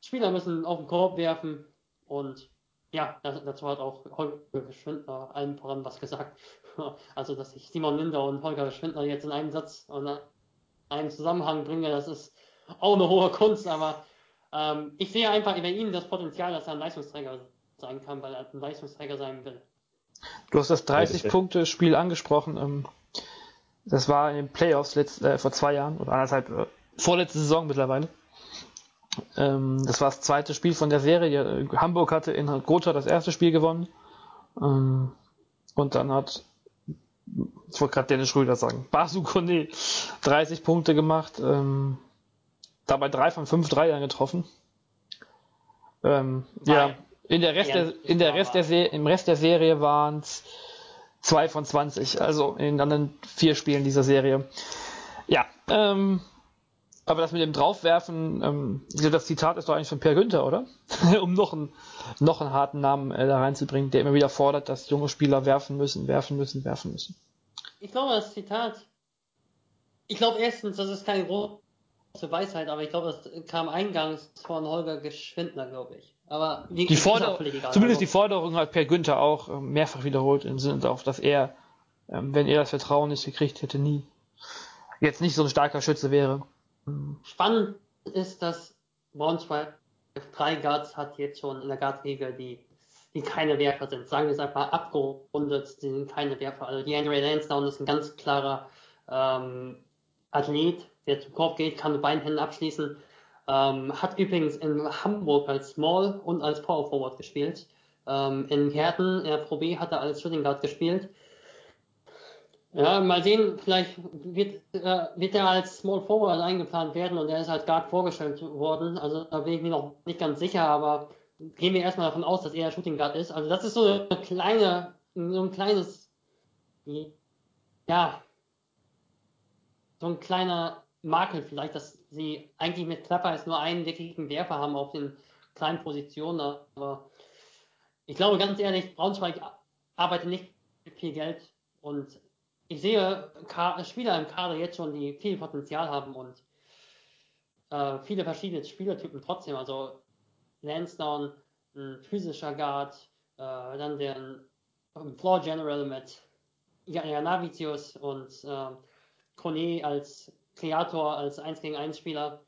Spieler müssen auf den Korb werfen und ja, dazu hat auch Holger Schwindner allen voran was gesagt. Also, dass ich Simon Linder und Holger Schwindner jetzt in einem Satz und einem Zusammenhang bringe, das ist auch eine hohe Kunst, aber ähm, ich sehe einfach bei ihm das Potenzial, dass er ein Leistungsträger sein kann, weil er ein Leistungsträger sein will. Du hast das 30-Punkte-Spiel angesprochen. Ähm, das war in den Playoffs letzt, äh, vor zwei Jahren oder anderthalb, äh, vorletzte Saison mittlerweile. Ähm, das war das zweite Spiel von der Serie. Hamburg hatte in Gotha das erste Spiel gewonnen. Ähm, und dann hat, ich wollte gerade Dennis Schröder sagen, Basu Kone 30 Punkte gemacht. Ähm, dabei drei von fünf Dreiern getroffen. Ähm, ja, in der Rest der, in der Rest der Serie, im Rest der Serie waren es zwei von 20, also in den anderen vier Spielen dieser Serie. Ja, ähm, aber das mit dem Draufwerfen, ähm, das Zitat ist doch eigentlich von Per Günther, oder? um noch einen, noch einen harten Namen äh, da reinzubringen, der immer wieder fordert, dass junge Spieler werfen müssen, werfen müssen, werfen müssen. Ich glaube, das Zitat. Ich glaube erstens, das ist keine große Weisheit, aber ich glaube, das kam eingangs von Holger Geschwindner, glaube ich. Aber die, die Forderung, zumindest also. die Forderung hat Per Günther auch äh, mehrfach wiederholt im Sinne darauf, dass er, ähm, wenn er das Vertrauen nicht gekriegt hätte, nie jetzt nicht so ein starker Schütze wäre. Spannend ist, dass Braunschweig drei Guards hat jetzt schon in der Guard-Liga, die, die keine Werfer sind. Sagen wir es einfach abgerundet, die sind keine Werfer. Also die Andre Lansdowne ist ein ganz klarer ähm, Athlet, der zum Korb geht, kann mit beiden Händen abschließen. Ähm, hat übrigens in Hamburg als Small und als Power Forward gespielt. Ähm, in Herten, in der Pro B hat er als Shooting Guard gespielt. Ja, mal sehen, vielleicht wird, äh, wird er als Small Forward eingeplant werden und er ist als Guard vorgestellt worden. Also da bin ich mir noch nicht ganz sicher, aber gehen wir erstmal davon aus, dass er Shooting Guard ist. Also das ist so eine kleine, so ein kleines, ja, so ein kleiner Makel vielleicht, dass sie eigentlich mit Klapper jetzt nur einen wirklichen Werfer haben auf den kleinen Positionen, aber ich glaube ganz ehrlich, Braunschweig arbeitet nicht mit viel Geld und ich sehe Spieler im Kader jetzt schon, die viel Potenzial haben und äh, viele verschiedene Spielertypen trotzdem. Also Lansdowne, ein physischer Guard, äh, dann der um, Floor General mit Janavicius und äh, Kone als Kreator, als 1 gegen 1 Spieler,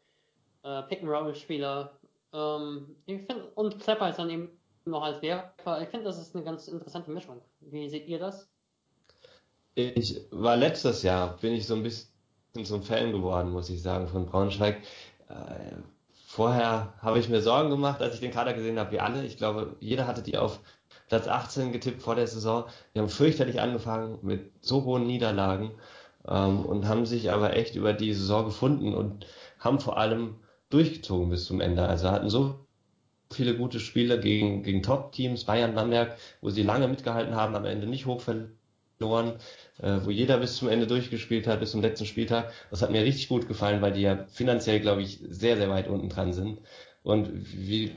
äh, Pick and Roll Spieler. Ähm, ich find, und Klepper ist dann eben noch als Werfer. Ich finde, das ist eine ganz interessante Mischung. Wie seht ihr das? Ich war letztes Jahr, bin ich so ein bisschen zum Fan geworden, muss ich sagen, von Braunschweig. Äh, vorher habe ich mir Sorgen gemacht, als ich den Kader gesehen habe, wie alle. Ich glaube, jeder hatte die auf Platz 18 getippt vor der Saison. Die haben fürchterlich angefangen mit so hohen Niederlagen ähm, und haben sich aber echt über die Saison gefunden und haben vor allem durchgezogen bis zum Ende. Also hatten so viele gute Spiele gegen, gegen Top-Teams, Bayern, Bamberg, wo sie lange mitgehalten haben, am Ende nicht hoch verloren, äh, wo jeder bis zum Ende durchgespielt hat, bis zum letzten Spieltag. Das hat mir richtig gut gefallen, weil die ja finanziell, glaube ich, sehr, sehr weit unten dran sind. Und wie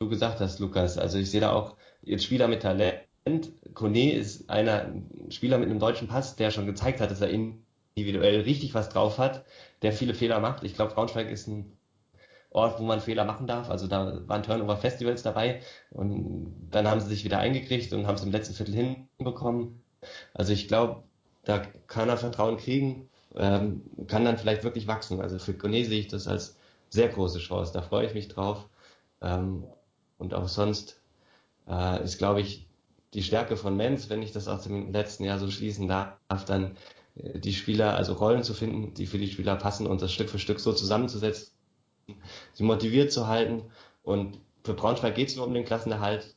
du gesagt hast, Lukas, also ich sehe da auch jetzt Spieler mit Talent. Kone ist einer ein Spieler mit einem deutschen Pass, der schon gezeigt hat, dass er individuell richtig was drauf hat, der viele Fehler macht. Ich glaube, Braunschweig ist ein Ort, wo man Fehler machen darf. Also da waren Turnover-Festivals dabei und dann haben sie sich wieder eingekriegt und haben es im letzten Viertel hinbekommen. Also ich glaube, da kann er Vertrauen kriegen, ähm, kann dann vielleicht wirklich wachsen. Also für Kone sehe ich das als sehr große Chance. Da freue ich mich drauf. Ähm, und auch sonst äh, ist, glaube ich, die Stärke von Menz, wenn ich das aus dem letzten Jahr so schließen darf, dann äh, die Spieler, also Rollen zu finden, die für die Spieler passen und das Stück für Stück so zusammenzusetzen, sie motiviert zu halten. Und für Braunschweig geht es nur um den Klassenerhalt.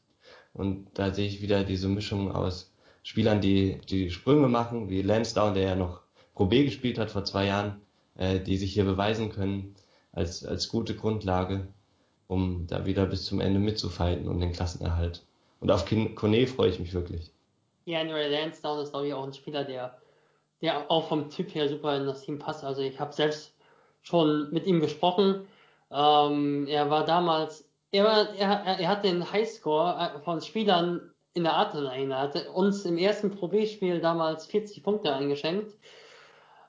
Und da sehe ich wieder diese Mischung aus Spielern, die die Sprünge machen, wie Lansdowne, der ja noch Pro B gespielt hat vor zwei Jahren, äh, die sich hier beweisen können als, als gute Grundlage, um da wieder bis zum Ende mitzufighten um den Klassenerhalt. Und auf Kone freue ich mich wirklich. Ja, Andrew Lansdowne ist, glaube ich, auch ein Spieler, der, der auch vom Typ her super in das Team passt. Also ich habe selbst schon mit ihm gesprochen. Ähm, er war damals, er, war, er, er hat den Highscore äh, von Spielern in der. Er hatte uns im ersten Pro B-Spiel damals 40 Punkte eingeschenkt.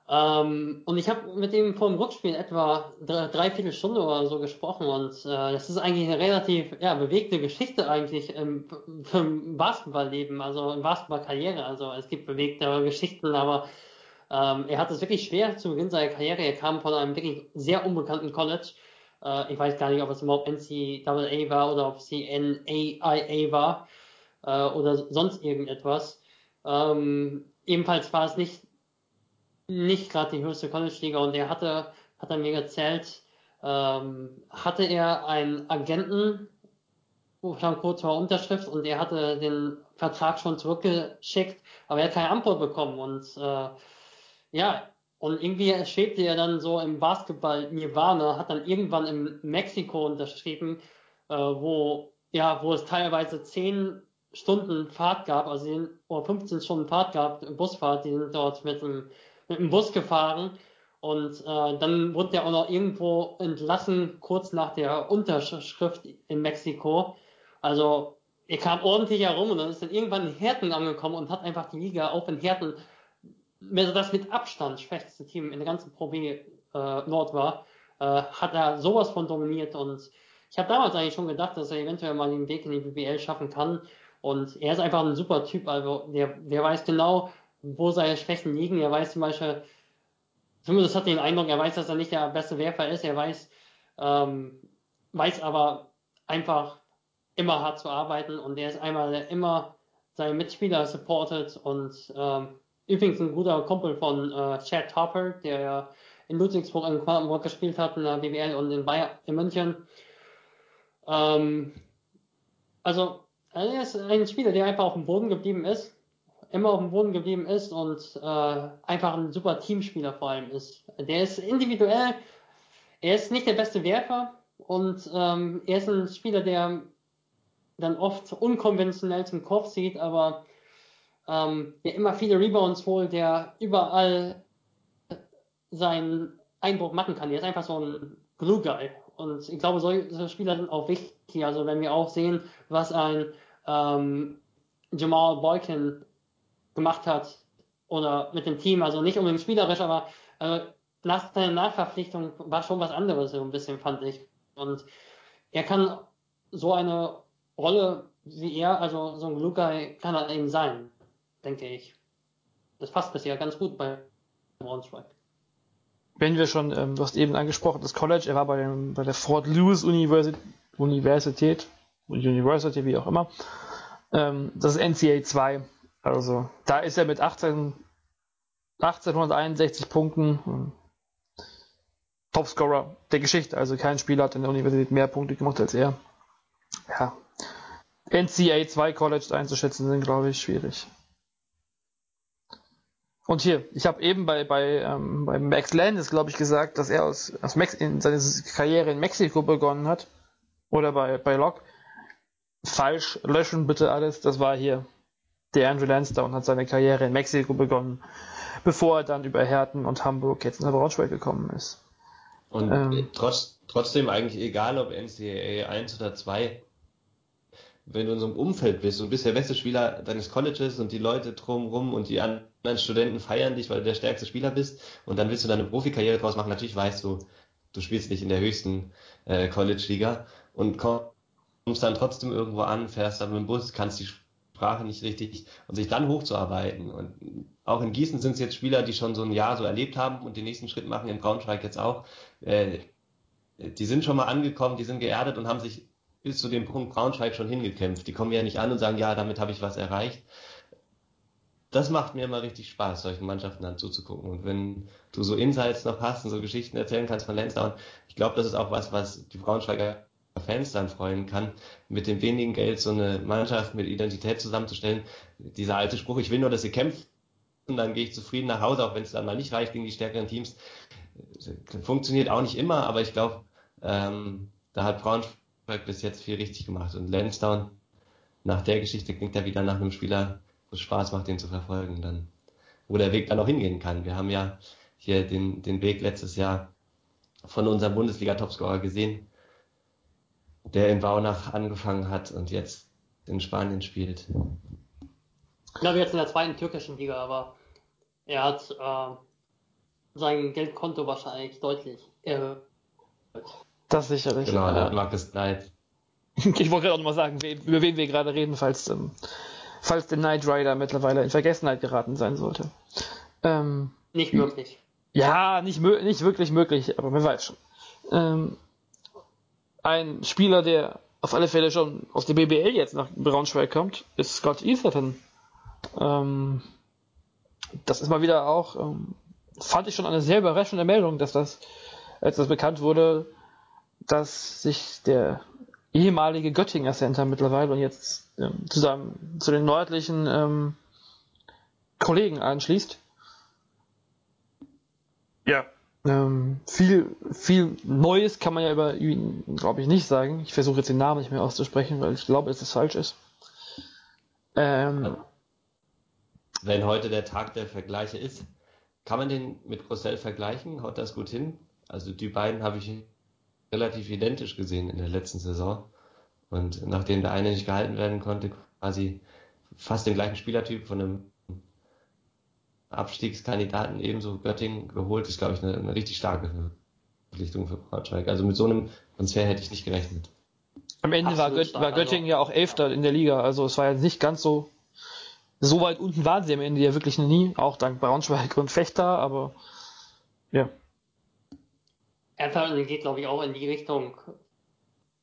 Ähm, und ich habe mit ihm vor dem Rückspiel etwa drei, dreiviertel Stunde oder so gesprochen und äh, das ist eigentlich eine relativ ja, bewegte Geschichte eigentlich im, im Basketballleben, also im Basketballkarriere. Also es gibt bewegte Geschichten, aber ähm, er hat es wirklich schwer zu Beginn seiner Karriere. Er kam von einem wirklich sehr unbekannten College. Äh, ich weiß gar nicht, ob es überhaupt NCAA war oder ob es die NAIA war äh, oder sonst irgendetwas. Ähm, ebenfalls war es nicht nicht gerade die höchste College-Liga und er hatte, hat er mir erzählt, ähm, hatte er einen Agenten, vor Unterschrift und er hatte den Vertrag schon zurückgeschickt, aber er hat keine Antwort bekommen und äh, ja, und irgendwie schwebte er dann so im Basketball Nirvana, hat dann irgendwann in Mexiko unterschrieben, äh, wo ja, wo es teilweise zehn Stunden Fahrt gab, also oder 15 Stunden Fahrt gab, Busfahrt, die sind dort mit dem mit dem Bus gefahren. Und äh, dann wurde er auch noch irgendwo entlassen, kurz nach der Unterschrift in Mexiko. Also er kam ordentlich herum und dann ist dann irgendwann in Herten angekommen und hat einfach die Liga auch in Herten, das mit Abstand schwächste Team in der ganzen Pro B äh, Nord war, äh, hat er sowas von dominiert. Und ich habe damals eigentlich schon gedacht, dass er eventuell mal den Weg in die BBL schaffen kann und er ist einfach ein super Typ, also der, der weiß genau, wo seine Schwächen liegen. Er weiß zum Beispiel, zumindest hat den Eindruck, er weiß, dass er nicht der beste Werfer ist. Er weiß, ähm, weiß aber einfach immer hart zu arbeiten und er ist einmal, der immer seine Mitspieler supportet und ähm, übrigens ein guter Kumpel von äh, Chad Topper, der ja in Ludwigsburg in Quadenburg gespielt hat, in der BWL und in Bayern, in München. Ähm, also, er ist ein Spieler, der einfach auf dem Boden geblieben ist immer auf dem Boden geblieben ist und äh, einfach ein super Teamspieler vor allem ist. Der ist individuell, er ist nicht der beste Werfer und ähm, er ist ein Spieler, der dann oft unkonventionell zum Kopf sieht, aber ähm, der immer viele Rebounds holt, der überall seinen Eindruck machen kann. Der ist einfach so ein Glue Guy. Und ich glaube, solche Spieler sind auch wichtig. Also wenn wir auch sehen, was ein ähm, Jamal Boykin gemacht hat oder mit dem Team, also nicht unbedingt spielerisch, aber äh, nach seiner Nachverpflichtung war schon was anderes, so ein bisschen, fand ich. Und er kann so eine Rolle wie er, also so ein Luca kann er eben sein, denke ich. Das passt bisher ganz gut bei Braunschweig. Wenn wir schon, ähm, du hast eben angesprochen, das College, er war bei, dem, bei der Fort Lewis Universität, Universität, University, wie auch immer. Ähm, das ist NCA 2. Also, da ist er mit 18, 1861 Punkten Topscorer der Geschichte. Also kein Spieler hat in der Universität mehr Punkte gemacht als er. Ja. NCA 2 College einzuschätzen sind, glaube ich, schwierig. Und hier, ich habe eben bei, bei, ähm, bei Max Landis, glaube ich, gesagt, dass er aus, aus Mex in seine Karriere in Mexiko begonnen hat. Oder bei, bei Locke. falsch, löschen bitte alles. Das war hier der Andrew Lansdowne hat seine Karriere in Mexiko begonnen, bevor er dann über Herten und Hamburg jetzt nach Braunschweig gekommen ist. Und ähm, trotz, trotzdem eigentlich egal, ob NCAA 1 oder 2, wenn du in so einem Umfeld bist und bist der beste Spieler deines Colleges und die Leute drumrum und die anderen Studenten feiern dich, weil du der stärkste Spieler bist und dann willst du deine Profikarriere draus machen, natürlich weißt du, du spielst nicht in der höchsten äh, College-Liga und kommst dann trotzdem irgendwo an, fährst dann mit dem Bus, kannst die Sprache nicht richtig und sich dann hochzuarbeiten. Und auch in Gießen sind es jetzt Spieler, die schon so ein Jahr so erlebt haben und den nächsten Schritt machen, in Braunschweig jetzt auch. Äh, die sind schon mal angekommen, die sind geerdet und haben sich bis zu dem Punkt Braunschweig schon hingekämpft. Die kommen ja nicht an und sagen, ja, damit habe ich was erreicht. Das macht mir immer richtig Spaß, solchen Mannschaften dann zuzugucken. Und wenn du so Insights noch hast und so Geschichten erzählen kannst von Lansdowne, ich glaube, das ist auch was, was die Braunschweiger Fans dann freuen kann, mit dem wenigen Geld so eine Mannschaft mit Identität zusammenzustellen. Dieser alte Spruch, ich will nur, dass sie kämpfen, und dann gehe ich zufrieden nach Hause, auch wenn es dann mal nicht reicht gegen die stärkeren Teams. Funktioniert auch nicht immer, aber ich glaube, ähm, da hat Braunschweig bis jetzt viel richtig gemacht. Und Lansdowne, nach der Geschichte klingt er wieder nach einem Spieler, wo es Spaß macht, den zu verfolgen, dann, wo der Weg dann auch hingehen kann. Wir haben ja hier den, den Weg letztes Jahr von unserem Bundesliga-Topscorer gesehen, der in Baunach angefangen hat und jetzt in Spanien spielt. Ich glaube jetzt in der zweiten türkischen Liga, aber er hat äh, sein Geldkonto wahrscheinlich deutlich erhöht. Das sicherlich. Genau, der hat Marcus Knight. Ich wollte gerade auch nochmal sagen, über wen wir gerade reden, falls, ähm, falls der Knight Rider mittlerweile in Vergessenheit geraten sein sollte. Ähm, nicht wirklich. Ja, nicht, nicht wirklich möglich, aber man weiß schon. Ähm, ein Spieler, der auf alle Fälle schon aus der BBL jetzt nach Braunschweig kommt, ist Scott Etherton. Ähm, das ist mal wieder auch, ähm, fand ich schon eine sehr überraschende Meldung, dass das, als das bekannt wurde, dass sich der ehemalige Göttinger Center mittlerweile und jetzt ähm, zusammen zu den nördlichen ähm, Kollegen anschließt. Ja, ähm, viel, viel Neues kann man ja über ihn, glaube ich, nicht sagen. Ich versuche jetzt den Namen nicht mehr auszusprechen, weil ich glaube, dass es falsch ist. Ähm, Wenn heute der Tag der Vergleiche ist, kann man den mit Grossell vergleichen? Haut das gut hin? Also die beiden habe ich relativ identisch gesehen in der letzten Saison. Und nachdem der eine nicht gehalten werden konnte, quasi fast den gleichen Spielertyp von einem Abstiegskandidaten ebenso Göttingen geholt, ist, glaube ich, eine, eine richtig starke Verpflichtung für Braunschweig. Also mit so einem Transfer hätte ich nicht gerechnet. Am Ende war, Gött war, Göttingen ja auch Elfter in der Liga, also es war ja nicht ganz so so weit unten waren sie am Ende ja wirklich noch nie, auch dank Braunschweig und Fechter, aber ja. Everton geht, glaube ich, auch in die Richtung,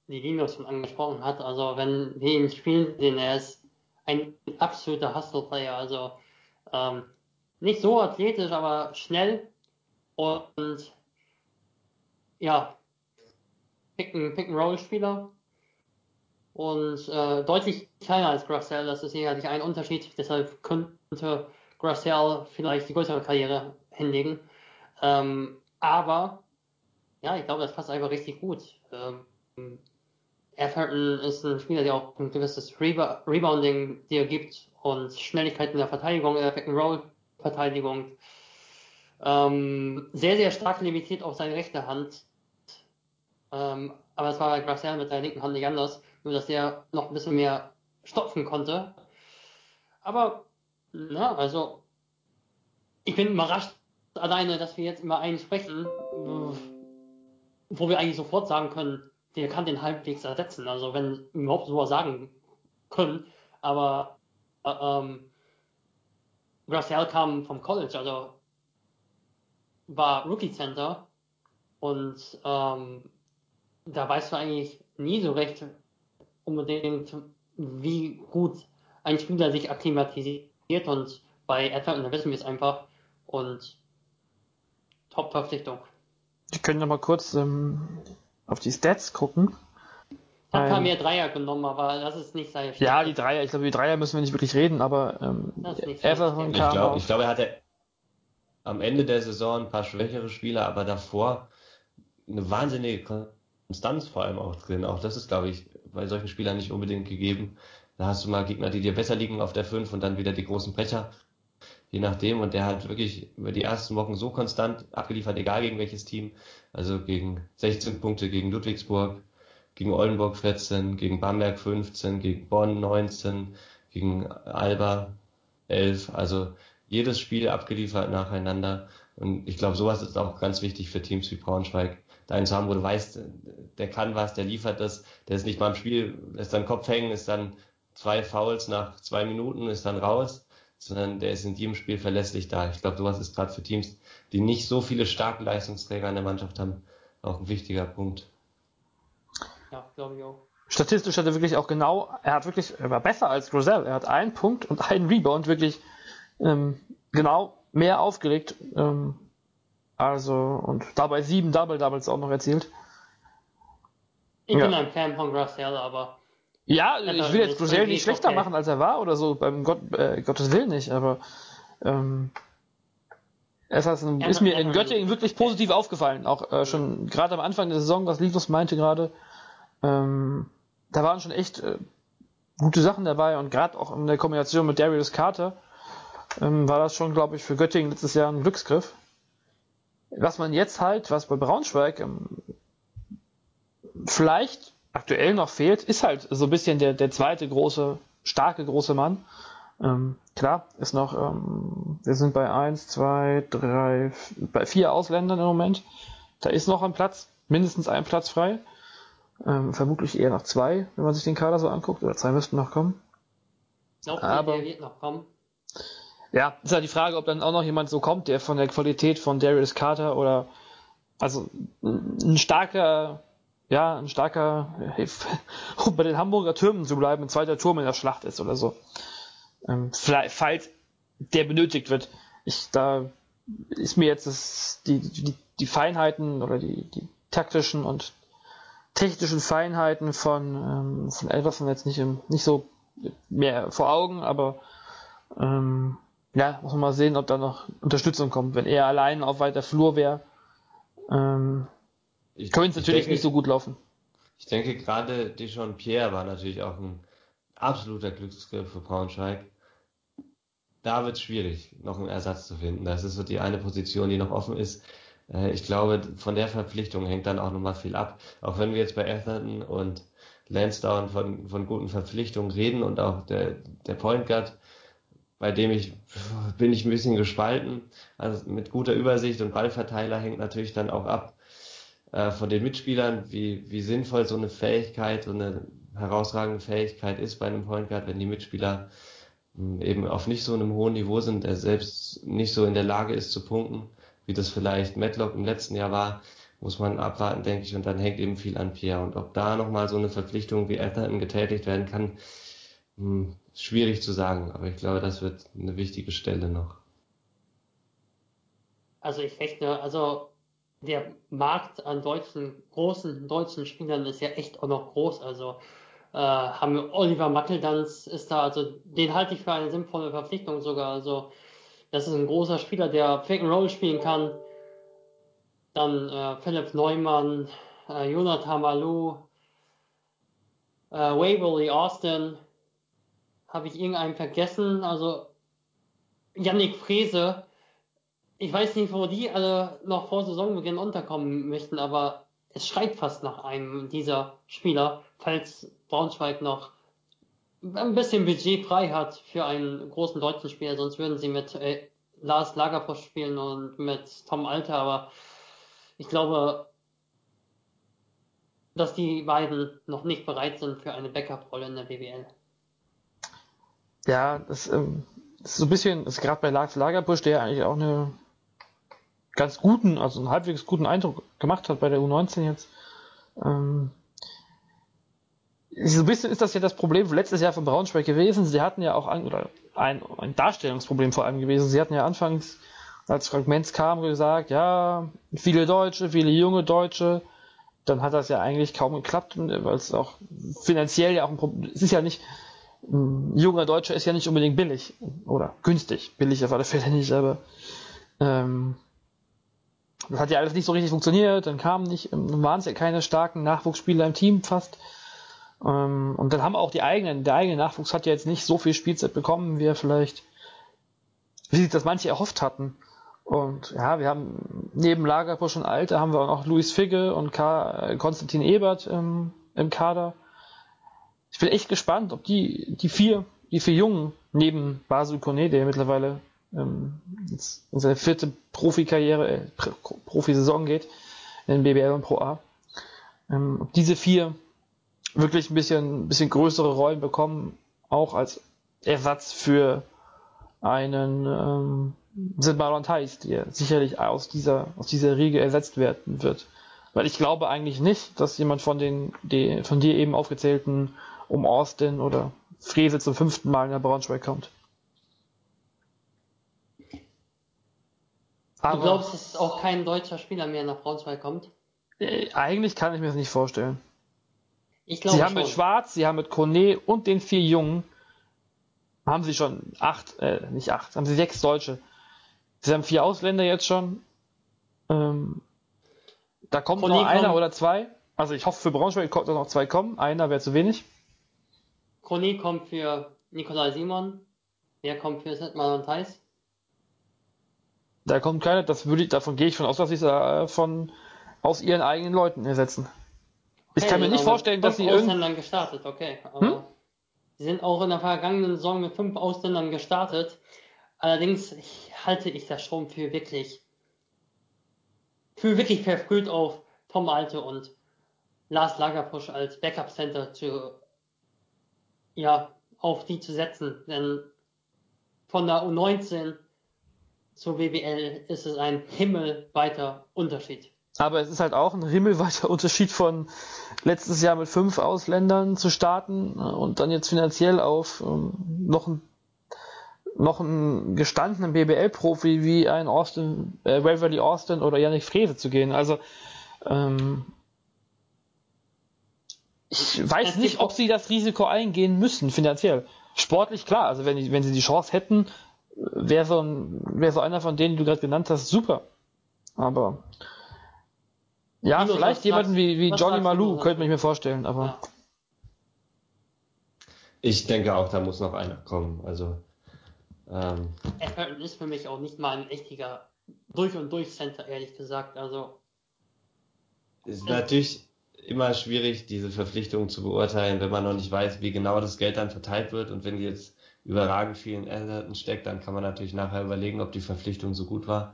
die Linus schon angesprochen hat. Also wenn wir ihn spielen sehen, er ist ein absoluter Hustle-Player. Also ähm, nicht so athletisch, aber schnell und ja, Pick-and-Roll-Spieler und äh, deutlich kleiner als Grassell. Das ist sicherlich ein Unterschied. Deshalb könnte Grassell vielleicht die größere Karriere hinlegen. Ähm, aber ja, ich glaube, das passt einfach richtig gut. Ähm, Everton ist ein Spieler, der auch ein gewisses Reba Rebounding dir gibt und Schnelligkeit in der Verteidigung, in der Pick-and-Roll Verteidigung. Ähm, sehr, sehr stark limitiert auf seine rechte Hand. Ähm, aber es war bei Graciel mit seiner linken Hand nicht anders. Nur, dass er noch ein bisschen mehr stopfen konnte. Aber, na, also, ich bin überrascht alleine, dass wir jetzt immer einen sprechen, wo wir eigentlich sofort sagen können, der kann den halbwegs ersetzen. Also, wenn überhaupt sowas sagen können. Aber, äh, ähm, Graciel kam vom College, also war Rookie Center und ähm, da weißt du eigentlich nie so recht unbedingt, wie gut ein Spieler sich akklimatisiert und bei Edmonton wissen wir es einfach und Top-Verpflichtung. Wir können noch mal kurz ähm, auf die Stats gucken. Ich habe ähm, mehr Dreier genommen, aber das ist nicht sehr schlecht. Ja, die Dreier, ich glaube, die Dreier müssen wir nicht wirklich reden, aber ähm, Everton kam ich glaube, ich glaube, er hatte am Ende der Saison ein paar schwächere Spieler, aber davor eine wahnsinnige Konstanz vor allem auch drin. Auch das ist, glaube ich, bei solchen Spielern nicht unbedingt gegeben. Da hast du mal Gegner, die dir besser liegen auf der 5 und dann wieder die großen Brecher. Je nachdem. Und der hat wirklich über die ersten Wochen so konstant abgeliefert, egal gegen welches Team. Also gegen 16 Punkte gegen Ludwigsburg, gegen Oldenburg 14, gegen Bamberg 15, gegen Bonn 19, gegen Alba 11. Also jedes Spiel abgeliefert nacheinander. Und ich glaube, sowas ist auch ganz wichtig für Teams wie Braunschweig, da einen zu haben, wo du weißt, der kann was, der liefert das, der ist nicht mal im Spiel, lässt dann Kopf hängen, ist dann zwei Fouls nach zwei Minuten, ist dann raus, sondern der ist in jedem Spiel verlässlich da. Ich glaube, sowas ist gerade für Teams, die nicht so viele starke Leistungsträger in der Mannschaft haben, auch ein wichtiger Punkt. Ja, glaube ich auch. Statistisch hat er wirklich auch genau, er hat wirklich, er war besser als Rosell. Er hat einen Punkt und einen Rebound wirklich ähm, genau mehr aufgelegt. Ähm, also, und dabei sieben Double-Doubles auch noch erzielt. Ich ja. bin ein Fan von Grosell, aber. Ja, ich will jetzt Grosell nicht schlechter okay. machen, als er war oder so, beim Gott, äh, Gottes Willen nicht, aber ähm, es ist, ein, ist mir in Göttingen wirklich positiv aufgefallen. Auch äh, schon gerade am Anfang der Saison, was Livos meinte gerade, ähm, da waren schon echt äh, gute Sachen dabei und gerade auch in der Kombination mit Darius Carter ähm, war das schon, glaube ich, für Göttingen letztes Jahr ein Glücksgriff. Was man jetzt halt, was bei Braunschweig ähm, vielleicht aktuell noch fehlt, ist halt so ein bisschen der, der zweite große, starke große Mann. Ähm, klar, ist noch, ähm, wir sind bei eins, zwei, drei, bei vier Ausländern im Moment. Da ist noch ein Platz, mindestens ein Platz frei. Ähm, vermutlich eher noch zwei, wenn man sich den Kader so anguckt, oder zwei müssten noch kommen. Glaub, Aber der wird noch kommen. Ja, ist halt die Frage, ob dann auch noch jemand so kommt, der von der Qualität von Darius Carter oder also ein starker, ja, ein starker, um bei den Hamburger Türmen zu bleiben, ein zweiter Turm in der Schlacht ist oder so. Ähm, falls der benötigt wird. Ich, da ist mir jetzt das, die, die, die Feinheiten oder die, die taktischen und technischen Feinheiten von, ähm, von Elverson jetzt nicht, im, nicht so mehr vor Augen, aber ähm, ja, muss man mal sehen, ob da noch Unterstützung kommt. Wenn er allein auf weiter Flur wäre, ähm, könnte es natürlich denke, nicht so gut laufen. Ich denke, gerade Dijon Pierre war natürlich auch ein absoluter Glücksgriff für Braunschweig. Da wird es schwierig, noch einen Ersatz zu finden. Das ist so die eine Position, die noch offen ist. Äh, ich glaube, von der Verpflichtung hängt dann auch nochmal viel ab. Auch wenn wir jetzt bei Atherton und Lansdowne von, von guten Verpflichtungen reden und auch der, der Point Guard, bei dem ich, bin ich ein bisschen gespalten. Also mit guter Übersicht und Ballverteiler hängt natürlich dann auch ab äh, von den Mitspielern, wie, wie sinnvoll so eine Fähigkeit, so eine herausragende Fähigkeit ist bei einem Point Guard, wenn die Mitspieler hm, eben auf nicht so einem hohen Niveau sind, der selbst nicht so in der Lage ist zu punkten wie das vielleicht Matlock im letzten Jahr war, muss man abwarten, denke ich. Und dann hängt eben viel an Pierre. Und ob da nochmal so eine Verpflichtung wie Atherton getätigt werden kann, hm, schwierig zu sagen. Aber ich glaube, das wird eine wichtige Stelle noch. Also ich rechne, also der Markt an deutschen, großen deutschen Spielern ist ja echt auch noch groß. Also äh, haben wir Oliver Mackeldanz ist da, also den halte ich für eine sinnvolle Verpflichtung sogar. Also das ist ein großer Spieler, der Pick and Roll spielen kann. Dann äh, Philipp Neumann, äh, Jonathan Malou, äh, Waverly Austin. Habe ich irgendeinen vergessen? Also Yannick Frese. Ich weiß nicht, wo die alle noch vor Saisonbeginn unterkommen möchten, aber es schreit fast nach einem dieser Spieler, falls Braunschweig noch ein bisschen Budget frei hat für einen großen deutschen Spieler, sonst würden sie mit äh, Lars Lagerfors spielen und mit Tom Alter, aber ich glaube, dass die beiden noch nicht bereit sind für eine Backup-Rolle in der BWL. Ja, das, ähm, das ist so ein bisschen, ist gerade bei Lars Lagerbusch, der eigentlich auch eine ganz guten, also einen halbwegs guten Eindruck gemacht hat bei der U19 jetzt. Ähm, so ein bisschen ist das ja das Problem letztes Jahr von Braunschweig gewesen. Sie hatten ja auch an, oder ein, ein Darstellungsproblem vor allem gewesen. Sie hatten ja anfangs, als Frank Menz kam, gesagt, ja, viele Deutsche, viele junge Deutsche. Dann hat das ja eigentlich kaum geklappt, weil es auch finanziell ja auch ein Problem ist. ja nicht, ein junger Deutscher ist ja nicht unbedingt billig oder günstig. Billig auf alle Fälle nicht, aber ähm, das hat ja alles nicht so richtig funktioniert. Dann kamen nicht, waren es ja keine starken Nachwuchsspieler im Team fast. Ähm, und dann haben auch die eigenen, der eigene Nachwuchs hat ja jetzt nicht so viel Spielzeit bekommen, wie er vielleicht, wie sich das manche erhofft hatten. Und ja, wir haben neben Lagerbusch und Alte haben wir auch noch Luis Figge und K Konstantin Ebert im, im Kader. Ich bin echt gespannt, ob die, die vier, die vier Jungen neben Basu Kone, der mittlerweile ähm, in seine vierte Profikarriere, äh, Profisaison geht, in BBL und Pro A, ähm, ob diese vier wirklich ein bisschen, ein bisschen größere Rollen bekommen, auch als Ersatz für einen ähm, Sinbaron Thais, der sicherlich aus dieser, aus dieser Riege ersetzt werden wird. Weil ich glaube eigentlich nicht, dass jemand von den, die, von dir eben aufgezählten um Austin oder Frese zum fünften Mal in der Braunschweig kommt. Aber du glaubst, dass auch kein deutscher Spieler mehr nach Braunschweig kommt? Äh, eigentlich kann ich mir das nicht vorstellen. Ich glaube Sie haben schon. mit Schwarz, sie haben mit Kone und den vier Jungen, haben sie schon acht, äh, nicht acht, haben sie sechs Deutsche. Sie haben vier Ausländer jetzt schon. Ähm, da kommt Kone noch einer kommt- oder zwei. Also ich hoffe für Braunschweig kommt noch zwei kommen. Einer wäre zu wenig. Kone kommt für Nikolai Simon. Wer kommt für Setman und Thais? Da kommt keiner, das würde ich, davon gehe ich von aus, dass sie es äh, von aus ihren eigenen Leuten ersetzen. Ich Okay, kann mir nicht vorstellen, dass fünf sie irgendwie. Ausländern gestartet, okay. Aber Hm? sie sind auch in der vergangenen Saison mit fünf Ausländern gestartet. Allerdings ich, halte ich das schon für wirklich, für wirklich verfrüht auf Tom Alte und Lars Lagerpusch als Backup Center zu, ja, auf die zu setzen. Denn von der U19 zur BBL ist es ein himmelweiter Unterschied. Aber es ist halt auch ein himmelweiter Unterschied von letztes Jahr mit fünf Ausländern zu starten äh, und dann jetzt finanziell auf ähm, noch ein noch einen gestandenen BBL-Profi wie ein Austin, äh, Waverly Austin oder Yannick Frese zu gehen. Also ähm, ich weiß nicht, ob sie das Risiko eingehen müssen, finanziell. Sportlich klar, also wenn, wenn sie die Chance hätten, wäre so, ein, wär so einer von denen, die du gerade genannt hast, super. Aber ja, Linus, vielleicht jemanden sagst- wie, wie Johnny Malou könnte ich mir vorstellen, aber Ja. Ich denke auch, da muss noch einer kommen. Also ähm, Everton ist für mich auch nicht mal ein echter durch und durch Center, ehrlich gesagt. Also, ist natürlich immer schwierig, diese Verpflichtungen zu beurteilen, wenn man noch nicht weiß, wie genau das Geld dann verteilt wird. Und wenn die jetzt überragend vielen Everton steckt, dann kann man natürlich nachher überlegen, ob die Verpflichtung so gut war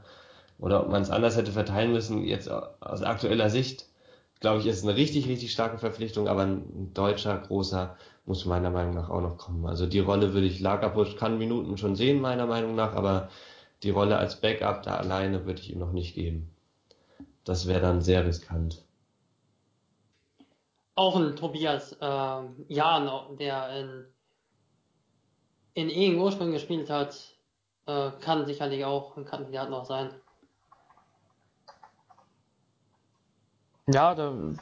oder ob man es anders hätte verteilen müssen. Jetzt aus aktueller Sicht, glaube ich, ist es eine richtig, richtig starke Verpflichtung, aber ein deutscher großer muss meiner Meinung nach auch noch kommen. Also die Rolle würde ich, Lagerbusch kann Minuten schon sehen, meiner Meinung nach, aber die Rolle als Backup da alleine würde ich ihm noch nicht geben. Das wäre dann sehr riskant. auch ein Tobias ähm, Jahn, der in, in Ehen ursprünglich gespielt hat, äh, kann sicherlich auch ein Kandidat noch sein. ja, da müssen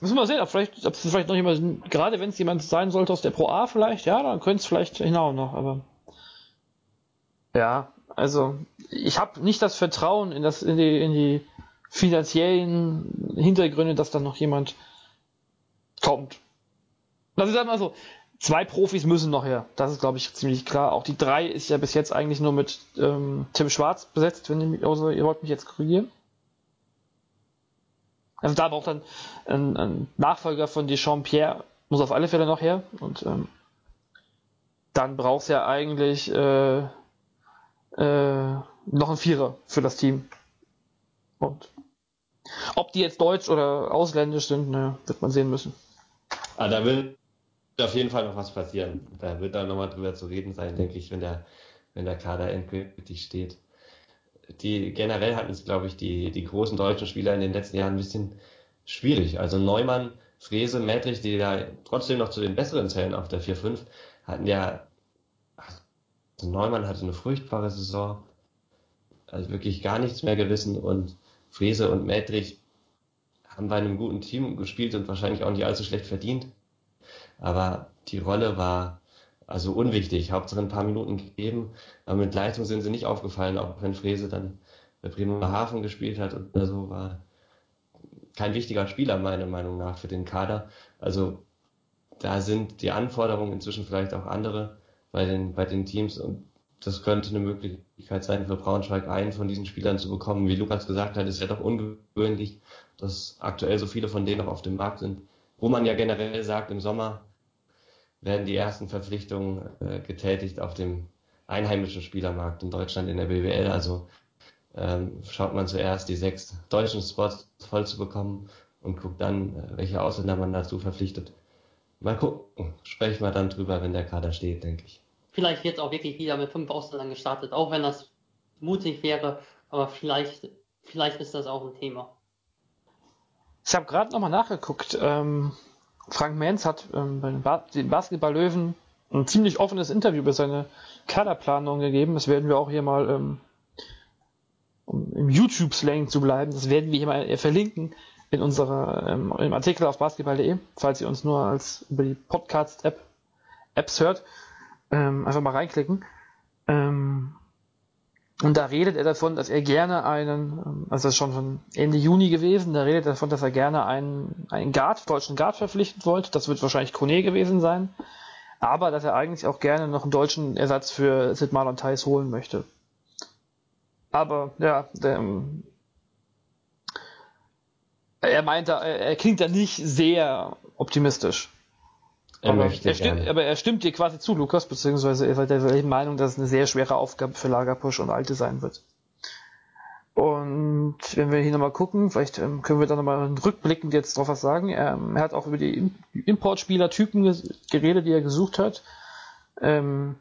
wir mal sehen, ob vielleicht, ob es vielleicht noch jemand, gerade wenn es jemand sein sollte aus der Pro A vielleicht, ja, dann könnte es vielleicht hinaus noch, aber ja, also ich habe nicht das Vertrauen in das, in die, in die finanziellen Hintergründe, dass dann noch jemand kommt. Also ich sag mal so, zwei Profis müssen noch her. Das ist, glaube ich, ziemlich klar. Auch die drei ist ja bis jetzt eigentlich nur mit ähm, Tim Schwarz besetzt, wenn ihr, also ihr wollt mich jetzt korrigieren. Also da braucht dann ein, ein Nachfolger von Deschamps Pierre, muss auf alle Fälle noch her. Und ähm, dann brauchst ja eigentlich äh, äh, noch ein Vierer für das Team. Und ob die jetzt deutsch oder ausländisch sind, ne, wird man sehen müssen. Ah, da wird auf jeden Fall noch was passieren. Da wird dann nochmal drüber zu reden sein, denke ich, wenn der, wenn der Kader endgültig steht. Die, generell hatten es, glaube ich, die, die großen deutschen Spieler in den letzten Jahren ein bisschen schwierig. Also Neumann, Frese, Medrich, die da trotzdem noch zu den besseren Zellen auf der 4-5, hatten ja, also Neumann hatte eine furchtbare Saison, also wirklich gar nichts mehr gerissen und Frese und Medrich haben bei einem guten Team gespielt und wahrscheinlich auch nicht allzu schlecht verdient. Aber die Rolle war also unwichtig. Hauptsache ein paar Minuten gegeben. Aber mit Leistung sind sie nicht aufgefallen, auch wenn Frese dann bei Bremerhaven gespielt hat oder so war. kein wichtiger Spieler meiner Meinung nach für den Kader. Also da sind die Anforderungen inzwischen vielleicht auch andere bei den, bei den Teams und das könnte eine Möglichkeit sein für Braunschweig, einen von diesen Spielern zu bekommen. Wie Lukas gesagt hat, ist ja doch ungewöhnlich, dass aktuell so viele von denen noch auf dem Markt sind. Wo man ja generell sagt, im Sommer werden die ersten Verpflichtungen äh, getätigt auf dem einheimischen Spielermarkt in Deutschland in der BWL. Also ähm, schaut man zuerst die sechs deutschen Spots voll zu bekommen und guckt dann, äh, welche Ausländer man dazu verpflichtet. Mal gucken, sprechen wir dann drüber, wenn der Kader steht, denke ich. Vielleicht jetzt auch wirklich wieder mit fünf Ausländern gestartet, auch wenn das mutig wäre, aber vielleicht, vielleicht ist das auch ein Thema. Ich habe gerade nochmal nachgeguckt. Ähm, Frank Menz hat ähm, bei den, ba den Basketball-Löwen ein ziemlich offenes Interview über seine Kaderplanung gegeben. Das werden wir auch hier mal, ähm, um im YouTube-Slang zu bleiben, das werden wir hier mal verlinken in unserer, ähm, im Artikel auf basketball.de, falls ihr uns nur als über die Podcast-App Apps hört, ähm, einfach mal reinklicken. Ähm, und da redet er davon, dass er gerne einen, also das ist schon Ende Juni gewesen, da redet er davon, dass er gerne einen, einen Guard, deutschen Guard verpflichten wollte. Das wird wahrscheinlich Kone gewesen sein. Aber dass er eigentlich auch gerne noch einen deutschen Ersatz für Sid Marlon Theis holen möchte. Aber ja, der, ähm, er meint da, er klingt da nicht sehr optimistisch. Er aber, er stimmt, aber er stimmt dir quasi zu, Lukas, beziehungsweise er seid der Meinung, dass es eine sehr schwere Aufgabe für Lagerpush und Alte sein wird. Und wenn wir hier nochmal gucken, vielleicht ähm, können wir da nochmal rückblickend jetzt drauf was sagen. Ähm, er hat auch über die Importspieler-Typen geredet, die er gesucht hat. Ähm,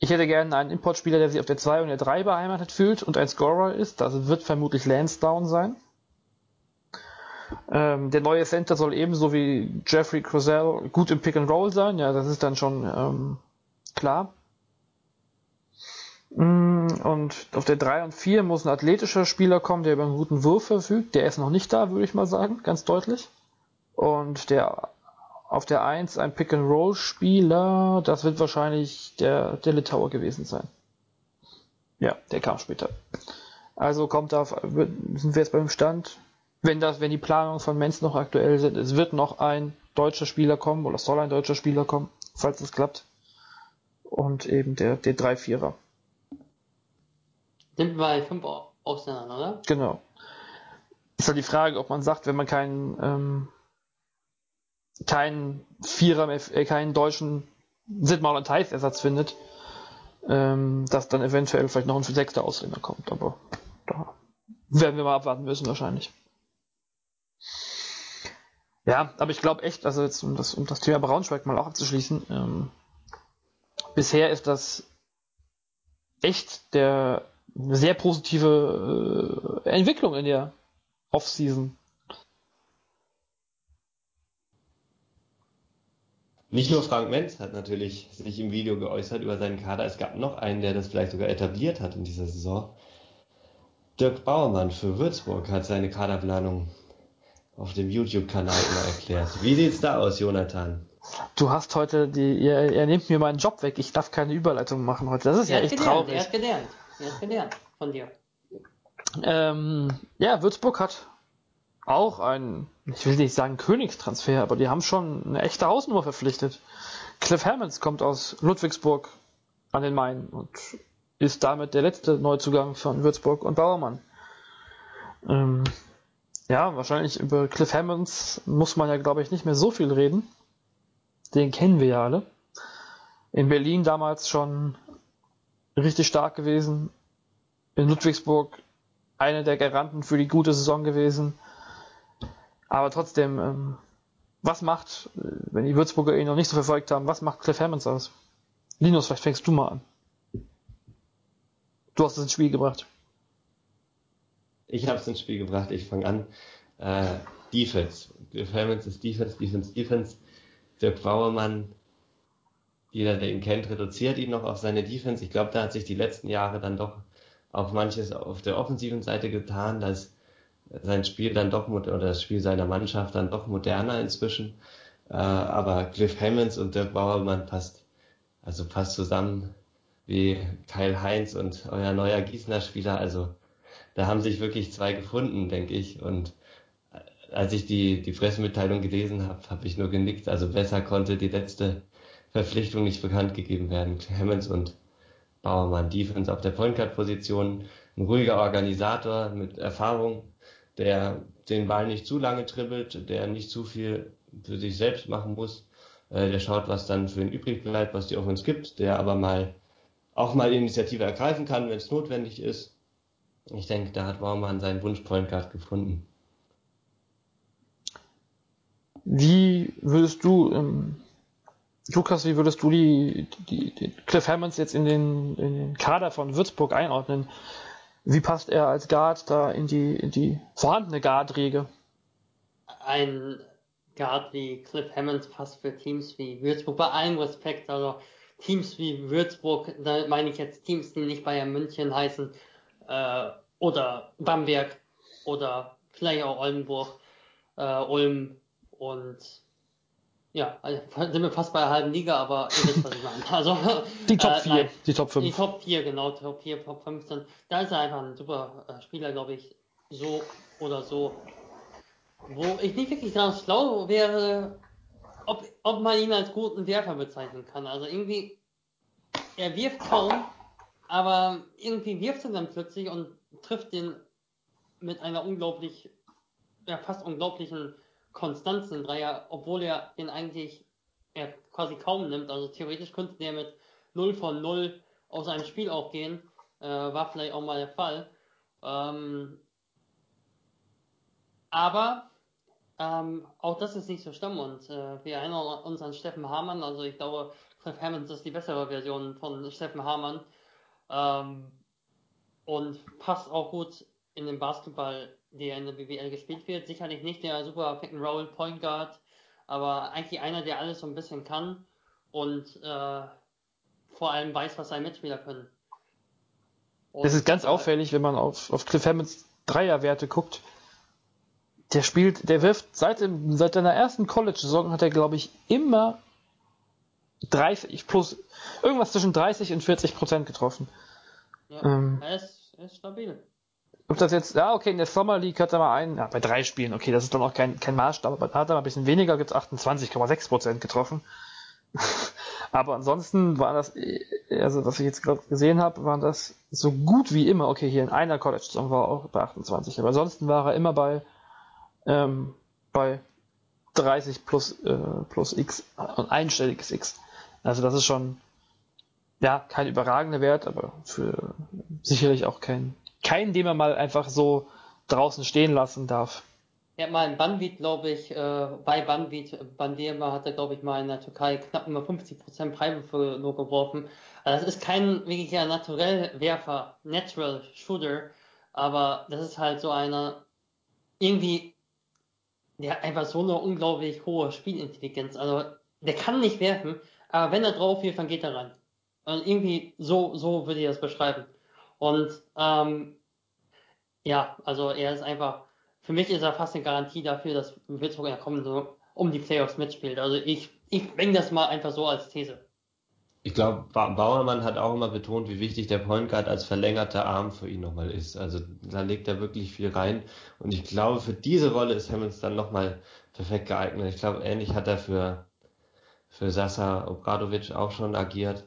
ich hätte gerne einen Importspieler, der sich auf der 2 und der 3 beheimatet fühlt und ein Scorer ist. Das wird vermutlich Lansdowne sein. Ähm, der neue Center soll ebenso wie Jeffrey Crozell gut im Pick and Roll sein. Ja, das ist dann schon ähm, klar. Mm, und auf der 3 und 4 muss ein athletischer Spieler kommen, der über einen guten Wurf verfügt. Der ist noch nicht da, würde ich mal sagen, ganz deutlich. Und der auf der 1 ein Pick-and-Roll-Spieler, das wird wahrscheinlich der, der Litauer gewesen sein. Ja, der kam später. Also kommt da, sind wir jetzt beim Stand, wenn das, wenn die Planungen von Menz noch aktuell sind, es wird noch ein deutscher Spieler kommen, oder soll ein deutscher Spieler kommen, falls es klappt. Und eben der, der 3-4er. Sind bei fünf Ausländern, oder? Genau. Ist halt die Frage, ob man sagt, wenn man keinen, ähm, keinen Vierer mehr, äh, keinen deutschen Sidmar und Theis Ersatz findet, ähm, dass dann eventuell vielleicht noch ein sechster Ausländer kommt, aber da werden wir mal abwarten müssen wahrscheinlich. Ja, aber ich glaube echt, also jetzt um das, um das Thema Braunschweig mal auch abzuschließen, ähm, bisher ist das echt der eine sehr positive äh, Entwicklung in der Offseason. Nicht nur Frank Menz hat natürlich sich im Video geäußert über seinen Kader. Es gab noch einen, der das vielleicht sogar etabliert hat in dieser Saison. Dirk Bauermann für Würzburg hat seine Kaderplanung auf dem YouTube-Kanal immer erklärt. Wie sieht's da aus, Jonathan? Du hast heute die, er, er nimmt mir meinen Job weg. Ich darf keine Überleitung machen heute. Das ist er ja echt gelernt, traurig. Er hat gelernt. Er hat gelernt von dir. Ähm, ja, Würzburg hat auch ein, ich will nicht sagen Königstransfer, aber die haben schon eine echte Hausnummer verpflichtet. Cliff Hammonds kommt aus Ludwigsburg an den Main und ist damit der letzte Neuzugang von Würzburg und Bauermann. Ähm, ja, wahrscheinlich über Cliff Hammonds muss man ja, glaube ich, nicht mehr so viel reden. Den kennen wir ja alle. In Berlin damals schon richtig stark gewesen. In Ludwigsburg einer der Garanten für die gute Saison gewesen. Aber trotzdem, ähm, was macht, wenn die Würzburger ihn noch nicht so verfolgt haben, was macht Cliff Hammonds aus? Linus, vielleicht fängst du mal an. Du hast es ins Spiel gebracht. Ich habe es ins Spiel gebracht, ich fange an. Äh, Defense. Defense ist Defense, Defense, Defense. Dirk Bauermann, jeder, der ihn kennt, reduziert ihn noch auf seine Defense. Ich glaube, da hat sich die letzten Jahre dann doch auch manches auf der offensiven Seite getan, dass sein Spiel dann doch, oder das Spiel seiner Mannschaft dann doch moderner inzwischen. Äh, aber Cliff Hammonds und Dirk Bauermann passt, also passt zusammen wie Kyle Heinz und euer neuer Gießener Spieler. Also da haben sich wirklich zwei gefunden, denke ich. Und als ich die, die Pressemitteilung gelesen habe, habe ich nur genickt. Also besser konnte die letzte Verpflichtung nicht bekannt gegeben werden. Clemens und Bauermann Defense auf der Point Guard Position. Ein ruhiger Organisator mit Erfahrung, der den Ball nicht zu lange dribbelt, der nicht zu viel für sich selbst machen muss. Äh, der schaut, was dann für ihn übrig bleibt, was die Offense gibt, der aber mal auch mal Initiative ergreifen kann, wenn es notwendig ist. Ich denke, da hat Baumann seinen Wunsch Point Guard gefunden. Wie würdest du, ähm, Lukas, wie würdest du die, die, die Cliff Hammonds jetzt in den, in den Kader von Würzburg einordnen? Wie passt er als Guard da in die, in die vorhandene Guard-Riege? Ein Guard wie Cliff Hammonds passt für Teams wie Würzburg, bei allem Respekt, also Teams wie Würzburg, da meine ich jetzt Teams, die nicht Bayern München heißen, äh, oder Bamberg oder vielleicht auch Oldenburg, äh, Ulm und ja, also sind wir fast bei der halben Liga, aber ihr wisst, was ich meine. Also, die Top 4, äh, die Top 5. Die Top 4, genau, Top 4, Top 15. Da ist er einfach ein super äh, Spieler, glaube ich, so oder so. Wo ich nicht wirklich ganz schlau wäre, ob, ob man ihn als guten Werfer bezeichnen kann. Also irgendwie, er wirft kaum, aber irgendwie wirft er dann plötzlich und trifft den mit einer unglaublich, ja, fast unglaublichen Konstanz in Dreier, obwohl er den eigentlich er quasi kaum nimmt. Also theoretisch könnte der mit 0 von 0 aus einem Spiel auch gehen. Äh, war vielleicht auch mal der Fall. Ähm, aber ähm, auch das ist nicht so schlimm und äh, wir erinnern uns an Steffen Hamann. Also ich glaube, Cliff Hammonds ist die bessere Version von Steffen Hamann. Ähm, und passt auch gut in den Basketball, der in der BWL gespielt wird. Sicherlich nicht der super Pick and Roll Point Guard, aber eigentlich einer, der alles so ein bisschen kann und äh, vor allem weiß, was seine Mitspieler können. Das ist ganz auffällig, wenn man auf, auf Cliff Hammonds Dreierwerte guckt. Der spielt, der wirft seit, seit seiner ersten College-Saison hat er, glaube ich, immer 30 plus, irgendwas zwischen 30 und 40 Prozent getroffen. Ja, ähm, er, ist, er ist stabil. Ob das jetzt, ja, okay, in der Summer League hat er mal einen, ja, bei drei Spielen, okay, das ist dann auch kein, kein Maßstab, aber da hat er mal ein bisschen weniger, gibt's 28,6% getroffen. aber ansonsten war das, also was ich jetzt gerade gesehen habe, waren das so gut wie immer, okay, hier in einer College-Saison war er auch bei 28, aber ansonsten war er immer bei, ähm, bei 30 plus, äh, plus X, und einstelliges X. Also das ist schon, ja, kein überragender Wert, aber für sicherlich auch kein, kein, den man mal einfach so draußen stehen lassen darf. Er hat mal in Banvit, glaube ich, äh, bei Banvit, Bandema hat er, glaube ich, mal in der Türkei knapp über 50% Freiwürfe nur geworfen. Also das ist kein wirklicher Naturellwerfer, Natural Shooter, aber das ist halt so einer, irgendwie, der hat einfach so eine unglaublich hohe Spielintelligenz. Also der kann nicht werfen, aber wenn er drauf wirft, dann geht er rein. Und irgendwie so, so würde ich das beschreiben. Und ähm, ja, also er ist einfach, für mich ist er fast eine Garantie dafür, dass Würzburg in der kommenden um die Playoffs mitspielt. Also ich, ich bringe das mal einfach so als These. Ich glaube, Bauermann hat auch immer betont, wie wichtig der Point Guard als verlängerter Arm für ihn nochmal ist. Also da legt er wirklich viel rein. Und ich glaube, für diese Rolle ist Hammonds dann nochmal perfekt geeignet. Ich glaube, ähnlich hat er für, für Sasa Obradovic auch schon agiert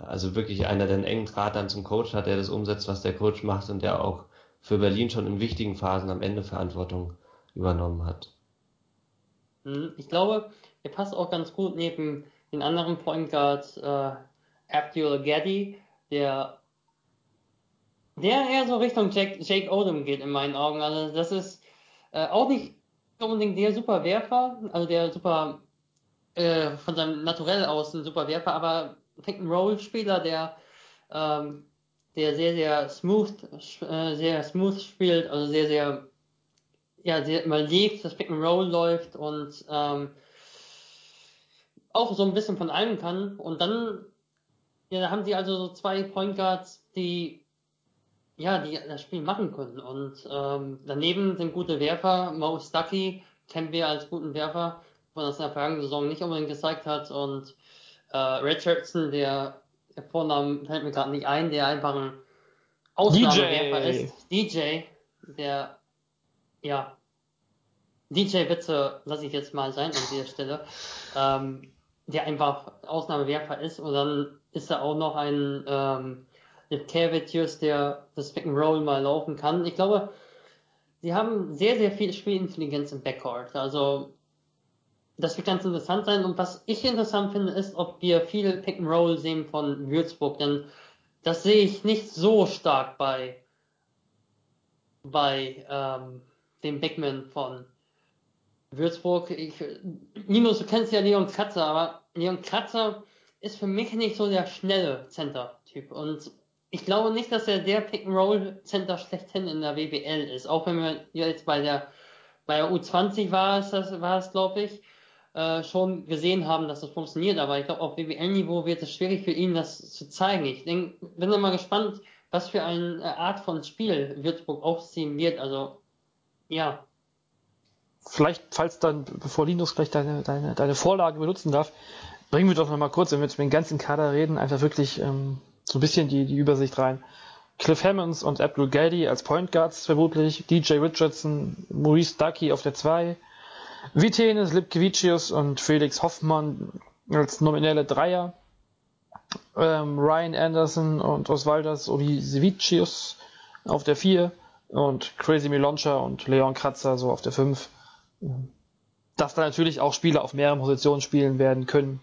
also wirklich einer, der einen engen Draht dann zum Coach hat, der das umsetzt, was der Coach macht und der auch für Berlin schon in wichtigen Phasen am Ende Verantwortung übernommen hat. Hm, ich glaube, er passt auch ganz gut neben den anderen Point Guards äh, Abdul Gaddy, der der eher so Richtung Jake, Jake Odom geht in meinen Augen. Also das ist äh, auch nicht unbedingt der super Werfer, also der super äh, von seinem Naturell aus ein super Werfer, aber Pick-and-Roll-Spieler, der, ähm, der sehr, sehr smooth, äh, sehr smooth spielt, also sehr, sehr, ja, sehr, liebt, das Pick-and-Roll läuft und ähm, auch so ein bisschen von allem kann. Und dann, ja, da haben sie also so zwei Point Guards, die ja, die das Spiel machen können. Und ähm, daneben sind gute Werfer. Mo Stucky kennen wir als guten Werfer, von das in der vergangenen Saison nicht unbedingt gezeigt hat. Und äh, Richardson, der, der Vorname fällt mir gerade nicht ein, der einfach ein Ausnahmewerfer ist. DJ, der ja DJ-Witze lasse ich jetzt mal sein an dieser Stelle, ähm, der einfach Ausnahmewerfer ist. Und dann ist da auch noch ein ähm, Kevicius, der das Roll mal laufen kann. Ich glaube, sie haben sehr, sehr viel Spielintelligenz im Backcourt. Also das wird ganz interessant sein. Und was ich interessant finde, ist, ob wir viel Pick and Roll sehen von Würzburg. Denn das sehe ich nicht so stark bei bei ähm, dem Bigman von Würzburg. Ich, Linus, du kennst ja Leon Kratzer, aber Leon Kratzer ist für mich nicht so der schnelle Center-Typ. Und ich glaube nicht, dass er der Pick-and-Roll-Center schlechthin in der WBL ist. Auch wenn wir jetzt bei der, bei der U20 war es, das war es, glaube ich, äh, schon gesehen haben, dass das funktioniert. Aber ich glaube, auf WBL-Niveau wird es schwierig für ihn, das zu zeigen. Ich denk, bin immer gespannt, was für eine Art von Spiel Würzburg aufziehen wird. Also, ja. Vielleicht, falls dann, bevor Linus gleich deine, deine, deine Vorlage benutzen darf, bringen wir doch nochmal kurz, wenn wir jetzt mit dem ganzen Kader reden, einfach wirklich ähm, so ein bisschen die, die Übersicht rein. Cliff Hammonds und Abdul Gadi als Point Guards vermutlich, DJ Richardson, Maurice Ducky auf der 2, Vitenis, Lipkevicius und Felix Hoffmann als nominelle Dreier, ähm, Ryan Anderson und Osvaldas Odisevicius auf der 4 und Crazy Miloncha und Leon Kratzer so auf der 5. Dass da natürlich auch Spieler auf mehreren Positionen spielen werden können,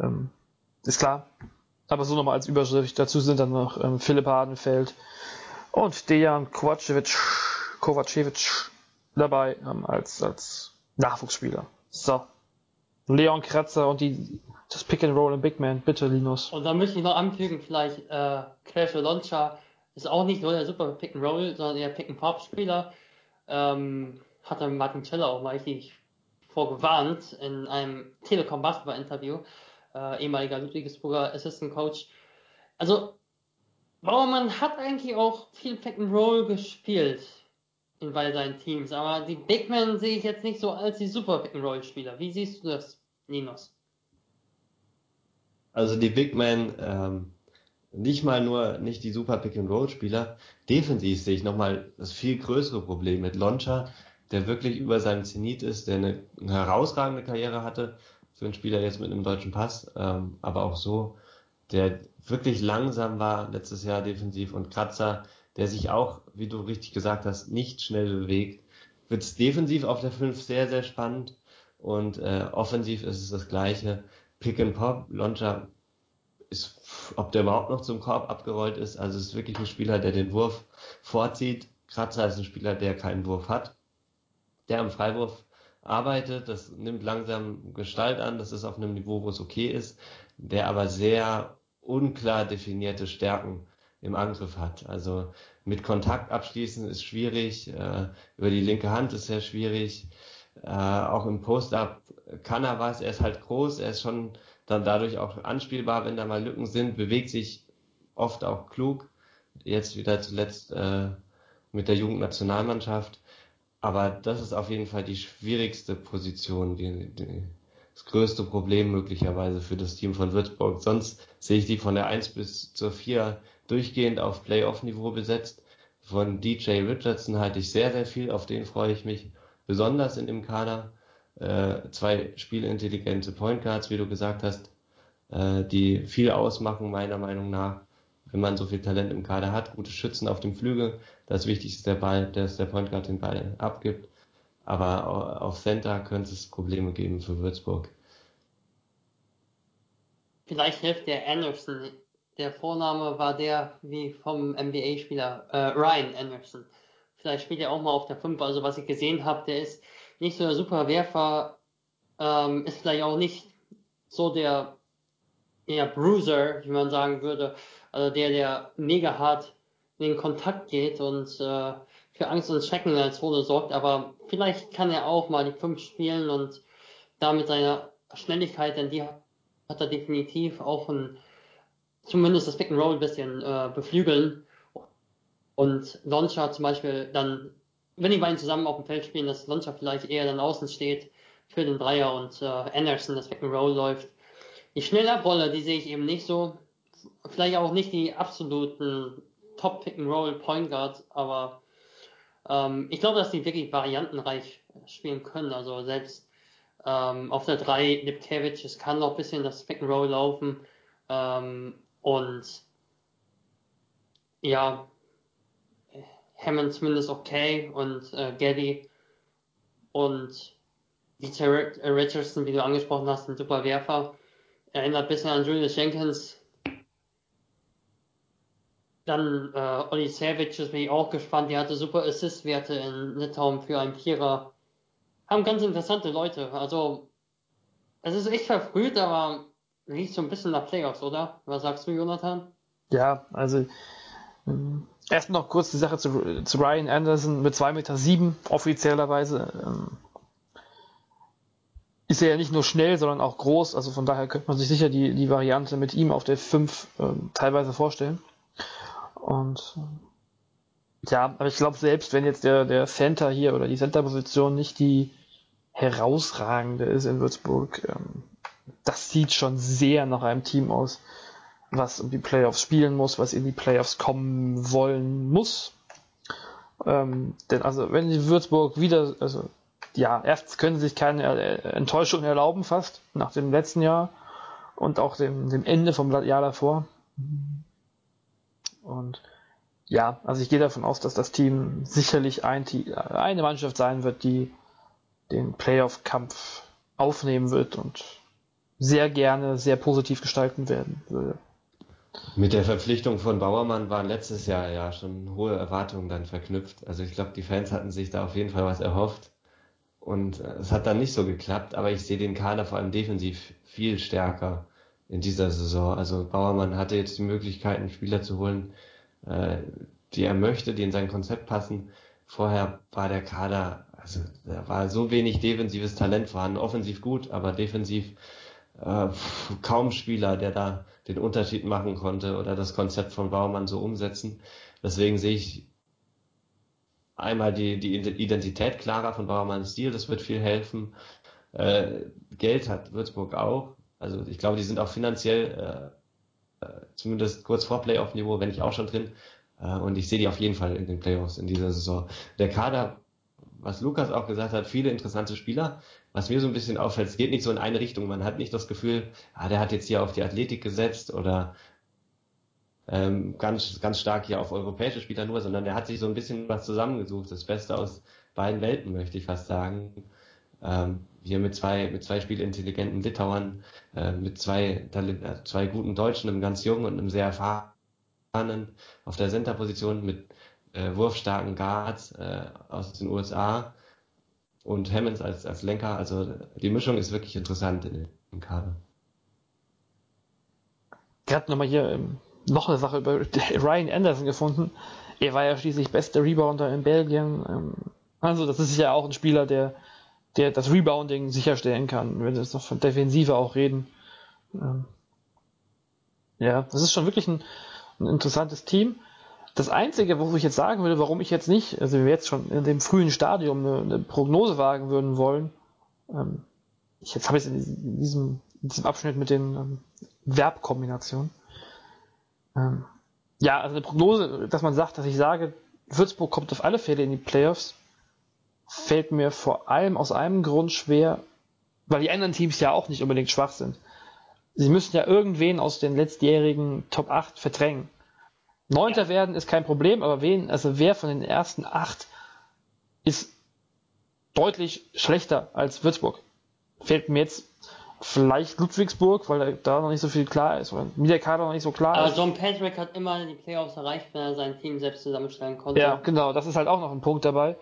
ähm, ist klar. Aber so nochmal als Überschrift. Dazu sind dann noch ähm, Philipp Hardenfeld und Dejan Kovacevic, Kovacevic dabei ähm, als, als Nachwuchsspieler. So. Leon Kratzer und die, das Pick and Roll im Big Man. Bitte, Linus. Und da möchte ich noch anfügen, vielleicht äh, Clash Launcher ist auch nicht nur der super Pick and Roll, sondern eher Pick and Pop Spieler. Ähm, hat dann Martin Scheller auch mal richtig vorgewarnt in einem Telekom Basketball Interview äh, ehemaliger Ludwigsburger Assistant Coach. Also, Bauermann hat eigentlich auch viel Pick and Roll gespielt in bei seinen Teams, aber die Big Men sehe ich jetzt nicht so als die super Pick and Roll Spieler. Wie siehst du das, Linus? Also die Big Men, ähm, nicht mal nur nicht die super Pick and Roll Spieler, defensiv sehe ich nochmal das viel größere Problem mit Loncha, der wirklich über seinem Zenit ist, der eine, eine herausragende Karriere hatte für einen Spieler jetzt mit einem deutschen Pass, ähm, aber auch so, der wirklich langsam war letztes Jahr defensiv und Kratzer, der sich auch, wie du richtig gesagt hast, nicht schnell bewegt, wird es defensiv auf der 5 sehr, sehr spannend und äh, offensiv ist es das gleiche. Pick and Pop, Loncha ist, ob der überhaupt noch zum Korb abgerollt ist, also es ist wirklich ein Spieler, der den Wurf vorzieht. Kratzer ist ein Spieler, der keinen Wurf hat, der am Freiwurf arbeitet, das nimmt langsam Gestalt an, das ist auf einem Niveau, wo es okay ist, der aber sehr unklar definierte Stärken im Angriff hat. Also mit Kontakt abschließen ist schwierig, äh, über die linke Hand ist sehr schwierig, äh, auch im Post-Up kann er was, er ist halt groß, er ist schon dann dadurch auch anspielbar, wenn da mal Lücken sind, bewegt sich oft auch klug, jetzt wieder zuletzt äh, mit der Jugendnationalmannschaft aber das ist auf jeden Fall die schwierigste Position, die, die, das größte Problem möglicherweise für das Team von Würzburg. Sonst sehe ich die von der 1 bis zur 4 durchgehend auf Playoff-Niveau besetzt. Von DJ Richardson halte ich sehr, sehr viel, auf den freue ich mich besonders in dem Kader. Äh, zwei spielintelligente Point Guards, wie du gesagt hast, äh, die viel ausmachen, meiner Meinung nach wenn man so viel Talent im Kader hat, gute Schützen auf dem Flügel. Das Wichtigste ist der Ball, dass der Point Guard den Ball abgibt. Aber auf Center könnte es Probleme geben für Würzburg. Vielleicht hilft der Anderson. Der Vorname war der wie vom NBA-Spieler äh, Ryan Anderson. Vielleicht spielt er auch mal auf der 5. Also was ich gesehen habe, der ist nicht so der super Werfer, ähm, ist vielleicht auch nicht so der eher Bruiser, wie man sagen würde. Also der, der mega hart in den Kontakt geht und äh, für Angst und Schrecken in der Zone sorgt, aber vielleicht kann er auch mal die 5 spielen und damit seine Schnelligkeit, denn die hat er definitiv auch ein, zumindest das Pick and Roll ein bisschen äh, beflügeln. Und Launcher zum Beispiel dann, wenn die beiden zusammen auf dem Feld spielen, dass Launcher vielleicht eher dann außen steht für den Dreier und äh, Anderson das Pick and Roll läuft. Die Schnellabrolle, die sehe ich eben nicht so vielleicht auch nicht die absoluten Top Pick and Roll Point Guards, aber ähm, ich glaube, dass die wirklich variantenreich spielen können. Also selbst ähm, auf der 3 Lipkevich, es kann noch ein bisschen das Pick and Roll laufen. Ähm, und ja, Hammond zumindest okay und äh, Geddy und DJ Richardson, wie du angesprochen hast, ein super Werfer. Erinnert ein bisschen an Julius Jenkins. Dann äh, Oli Savage ist bin ich auch gespannt. Die hatte super Assist-Werte in Litauen für einen Vierer. Haben ganz interessante Leute. Also, es ist echt verfrüht, aber riecht so ein bisschen nach Playoffs, oder? Was sagst du, Jonathan? Ja, also ähm, erst noch kurz die Sache zu, zu Ryan Anderson mit 2,7 Meter sieben, offiziellerweise. Ähm, ist er ja nicht nur schnell, sondern auch groß. Also von daher könnte man sich sicher die, die Variante mit ihm auf der 5 ähm, teilweise vorstellen. Und ja, aber ich glaube selbst, wenn jetzt der, der Center hier oder die Center-Position nicht die herausragende ist in Würzburg, ähm, das sieht schon sehr nach einem Team aus, was um die Playoffs spielen muss, was in die Playoffs kommen wollen muss. Ähm, denn also wenn die Würzburg wieder, also ja, erstens können sie sich keine Enttäuschung erlauben fast nach dem letzten Jahr und auch dem, dem Ende vom Jahr davor. Und ja, also ich gehe davon aus, dass das Team sicherlich ein, eine Mannschaft sein wird, die den Playoff-Kampf aufnehmen wird und sehr gerne sehr positiv gestalten werden würde. Mit der Verpflichtung von Bauermann waren letztes Jahr ja schon hohe Erwartungen dann verknüpft. Also ich glaube, die Fans hatten sich da auf jeden Fall was erhofft. Und äh, es hat dann nicht so geklappt, aber ich sehe den Kader vor allem defensiv viel stärker in dieser Saison. Also Bauermann hatte jetzt die Möglichkeit, Spieler zu holen, äh, die er möchte, die in sein Konzept passen. Vorher war der Kader, also da war so wenig defensives Talent vorhanden, offensiv gut, aber defensiv äh, kaum Spieler, der da den Unterschied machen konnte oder das Konzept von Baumann so umsetzen. Deswegen sehe ich einmal die, die Identität klarer von Bauermanns Stil, das wird viel helfen. Äh, Geld hat Würzburg auch. Also ich glaube, die sind auch finanziell äh, äh, zumindest kurz vor Playoff-Niveau, wenn nicht auch schon drin. Äh, und ich sehe die auf jeden Fall in den Playoffs in dieser Saison. Der Kader, was Lukas auch gesagt hat, viele interessante Spieler. Was mir so ein bisschen auffällt, es geht nicht so in eine Richtung. Man hat nicht das Gefühl, ah, der hat jetzt hier auf die Athletik gesetzt oder ähm, ganz, ganz stark hier auf europäische Spieler nur, sondern der hat sich so ein bisschen was zusammengesucht. Das Beste aus beiden Welten, möchte ich fast sagen. Ähm, hier mit zwei, mit zwei spielintelligenten Litauern, äh, mit zwei, äh, zwei guten Deutschen, einem ganz jungen und einem sehr erfahrenen auf der Center-Position mit äh, wurfstarken Guards äh, aus den USA und Hammonds als, als Lenker. Also die Mischung ist wirklich interessant in, im Kader. Gerade nochmal hier ähm, noch eine Sache über Ryan Anderson gefunden. Er war ja schließlich bester Rebounder in Belgien. Ähm, also das ist ja auch ein Spieler, der, der das Rebounding sicherstellen kann, wenn wir jetzt noch von Defensive auch reden. Ähm, ja, das ist schon wirklich ein, ein interessantes Team. Das Einzige, wo ich jetzt sagen würde, warum ich jetzt nicht, also wir jetzt schon in dem frühen Stadium eine, eine Prognose wagen würden wollen, ähm, ich jetzt habe es in diesem, in diesem Abschnitt mit den ähm, Verbkombinationen, ähm, ja, also eine Prognose, dass man sagt, dass ich sage, Würzburg kommt auf alle Fälle in die Playoffs, fällt mir vor allem aus einem Grund schwer, weil die anderen Teams ja auch nicht unbedingt schwach sind. Sie müssen ja irgendwen aus den letztjährigen Top 8 verdrängen. Neunter werden ist kein Problem, aber wen, also wer von den ersten acht ist deutlich schlechter als Würzburg? Fällt mir jetzt Vielleicht Ludwigsburg, weil da noch nicht so viel klar ist, weil mir der Kader noch nicht so klar Aber ist. Aber John Patrick hat immer die Playoffs erreicht, wenn er sein Team selbst zusammenstellen konnte. Ja, genau, das ist halt auch noch ein Punkt dabei.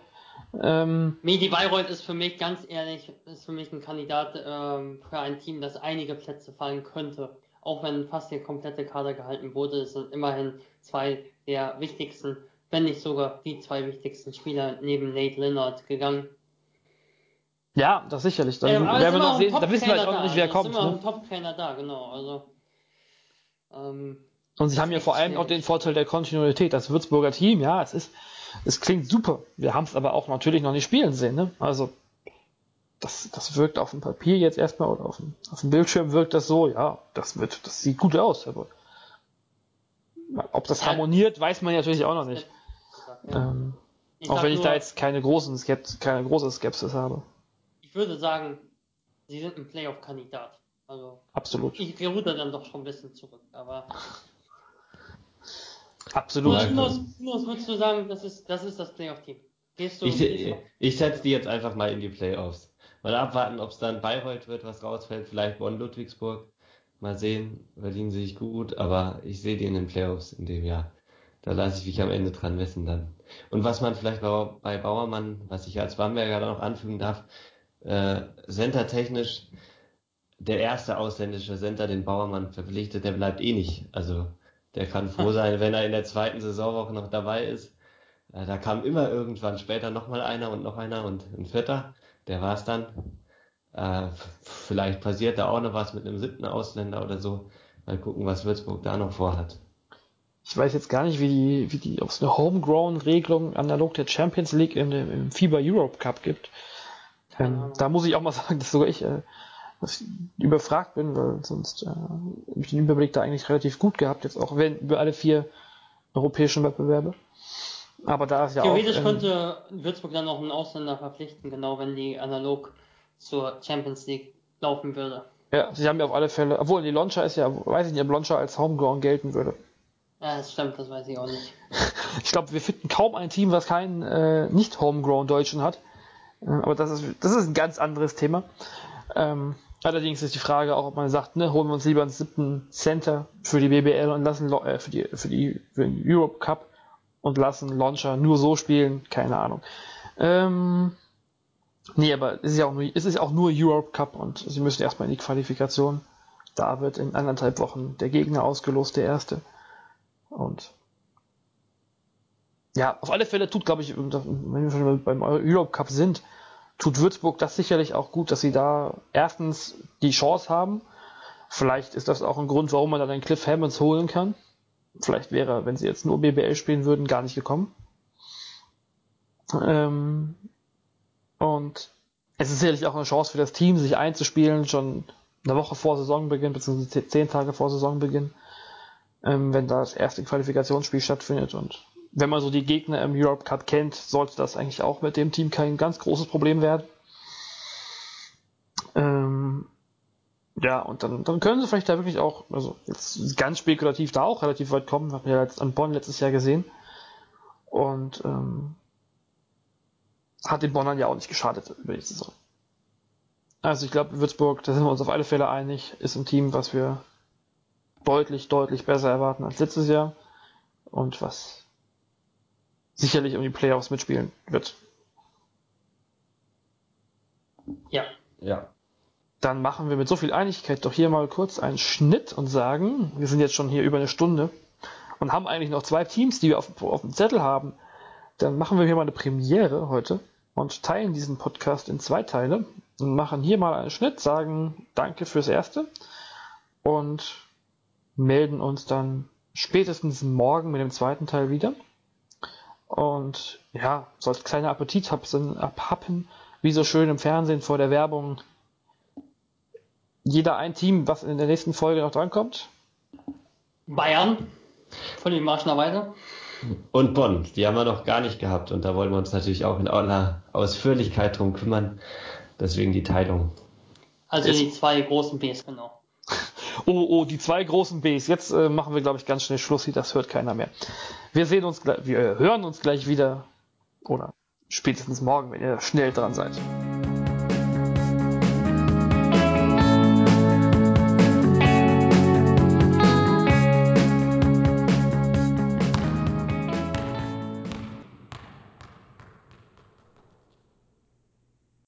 Ähm, Medi Bayreuth ist für mich ganz ehrlich, ist für mich ein Kandidat ähm, für ein Team, das einige Plätze fallen könnte. Auch wenn fast der komplette Kader gehalten wurde, sind immerhin zwei der wichtigsten, wenn nicht sogar die zwei wichtigsten Spieler neben Nate Leonard gegangen. Ja, das sicherlich. Dann ähm, werden wir noch sehen, da wissen wir halt auch da. nicht, wer kommt. Ist immer ne? ein Top-Trainer da, genau. Also, ähm, und sie haben ja vor allem auch den Vorteil der Kontinuität. Das Würzburger Team, ja, es ist, es klingt super. Wir haben es aber auch natürlich noch nicht spielen sehen. Ne? Also das, das wirkt auf dem Papier jetzt erstmal oder auf dem, auf dem Bildschirm wirkt das so, ja, das wird, das sieht gut aus. Aber ob das harmoniert, weiß man natürlich auch noch nicht. Ja. Ähm, Auch wenn ich nur, da jetzt keine, großen Skept keine große Skepsis habe. Ich würde sagen, sie sind ein Playoff-Kandidat. Also Absolut. Ich ruder dann doch schon ein bisschen zurück, aber. Absolut. Nur, nur, würdest du sagen, das ist das, ist das Playoff-Team? Gehst du ich, ich setze die jetzt einfach mal in die Playoffs. Mal abwarten, ob es dann Bayreuth wird, was rausfällt. Vielleicht Bonn Ludwigsburg. Mal sehen, verdienen sie sich gut, aber ich sehe die in den Playoffs in dem Jahr. Da lasse ich mich am Ende dran messen dann. Und was man vielleicht bei Bauermann, was ich als Bamberger noch anfügen darf, äh, Center-technisch, der erste ausländische Center, den Bauermann verpflichtet, der bleibt eh nicht. Also der kann froh sein, wenn er in der zweiten Saisonwoche noch dabei ist. Äh, da kam immer irgendwann später nochmal einer und noch einer und ein vierter. Der war es dann. Äh, vielleicht passiert da auch noch was mit einem siebten Ausländer oder so. Mal gucken, was Würzburg da noch vorhat. Ich weiß jetzt gar nicht, wie die, wie die, ob es eine Homegrown-Regelung analog der Champions League im, im FIBA Europe Cup gibt. Ähm, da muss ich auch mal sagen, dass sogar ich, äh, dass ich überfragt bin, weil sonst äh, habe ich den Überblick da eigentlich relativ gut gehabt, jetzt auch wenn, über alle vier europäischen Wettbewerbe. Aber da ist ja Theoretisch auch. Theoretisch ähm, könnte Würzburg dann noch einen Ausländer verpflichten, genau wenn die analog zur Champions League laufen würde. Ja, sie haben ja auf alle Fälle, obwohl die Launcher ist ja, weiß ich nicht, ob Launcher als Homegrown gelten würde. Ja, das stimmt, das weiß ich auch nicht. ich glaube, wir finden kaum ein Team, was keinen äh, nicht Homegrown Deutschen hat. Äh, aber das ist, das ist ein ganz anderes Thema. Ähm, allerdings ist die Frage auch, ob man sagt, ne, holen wir uns lieber einen siebten Center für die BBL und lassen äh, für die für die für den Europe Cup und lassen Launcher nur so spielen, keine Ahnung. Ähm, nee, aber es ist ja auch nur, es ist auch nur Europe Cup und sie müssen erstmal in die Qualifikation. Da wird in anderthalb Wochen der Gegner ausgelost, der erste. Und ja, auf alle Fälle tut, glaube ich, wenn wir schon beim Europe Cup sind, tut Würzburg das sicherlich auch gut, dass sie da erstens die Chance haben. Vielleicht ist das auch ein Grund, warum man dann einen Cliff Hammonds holen kann. Vielleicht wäre, wenn sie jetzt nur BBL spielen würden, gar nicht gekommen. Ähm, und es ist sicherlich auch eine Chance für das Team, sich einzuspielen, schon eine Woche vor Saisonbeginn, beziehungsweise zehn Tage vor Saisonbeginn, ähm, wenn da das erste Qualifikationsspiel stattfindet. Und wenn man so die Gegner im Europe Cup kennt, sollte das eigentlich auch mit dem Team kein ganz großes Problem werden. Ähm, ja, und dann, dann können sie vielleicht da wirklich auch, also jetzt ganz spekulativ da auch relativ weit kommen, haben wir ja jetzt an Bonn letztes Jahr gesehen. Und ähm, hat den Bonnern ja auch nicht geschadet über die Saison. Also ich glaube, Würzburg, da sind wir uns auf alle Fälle einig, ist ein Team, was wir deutlich, deutlich besser erwarten als letztes Jahr und was sicherlich um die Playoffs mitspielen wird. Ja. Ja. Dann machen wir mit so viel Einigkeit doch hier mal kurz einen Schnitt und sagen, wir sind jetzt schon hier über eine Stunde und haben eigentlich noch zwei Teams, die wir auf, auf dem Zettel haben. Dann machen wir hier mal eine Premiere heute und teilen diesen Podcast in zwei Teile und machen hier mal einen Schnitt, sagen Danke fürs Erste und melden uns dann spätestens morgen mit dem zweiten Teil wieder. Und ja, so als kleiner Appetit abhappen, wie so schön im Fernsehen vor der Werbung. Jeder ein Team, was in der nächsten Folge noch drankommt. Bayern, von den Marschner weiter. Und Bonn, die haben wir noch gar nicht gehabt und da wollen wir uns natürlich auch in aller Ausführlichkeit drum kümmern. Deswegen die Teilung. Also die zwei großen Bs, genau. Oh, oh, die zwei großen Bs. Jetzt äh, machen wir, glaube ich, ganz schnell Schluss. Das hört keiner mehr. Wir sehen uns, wir hören uns gleich wieder. Oder spätestens morgen, wenn ihr schnell dran seid.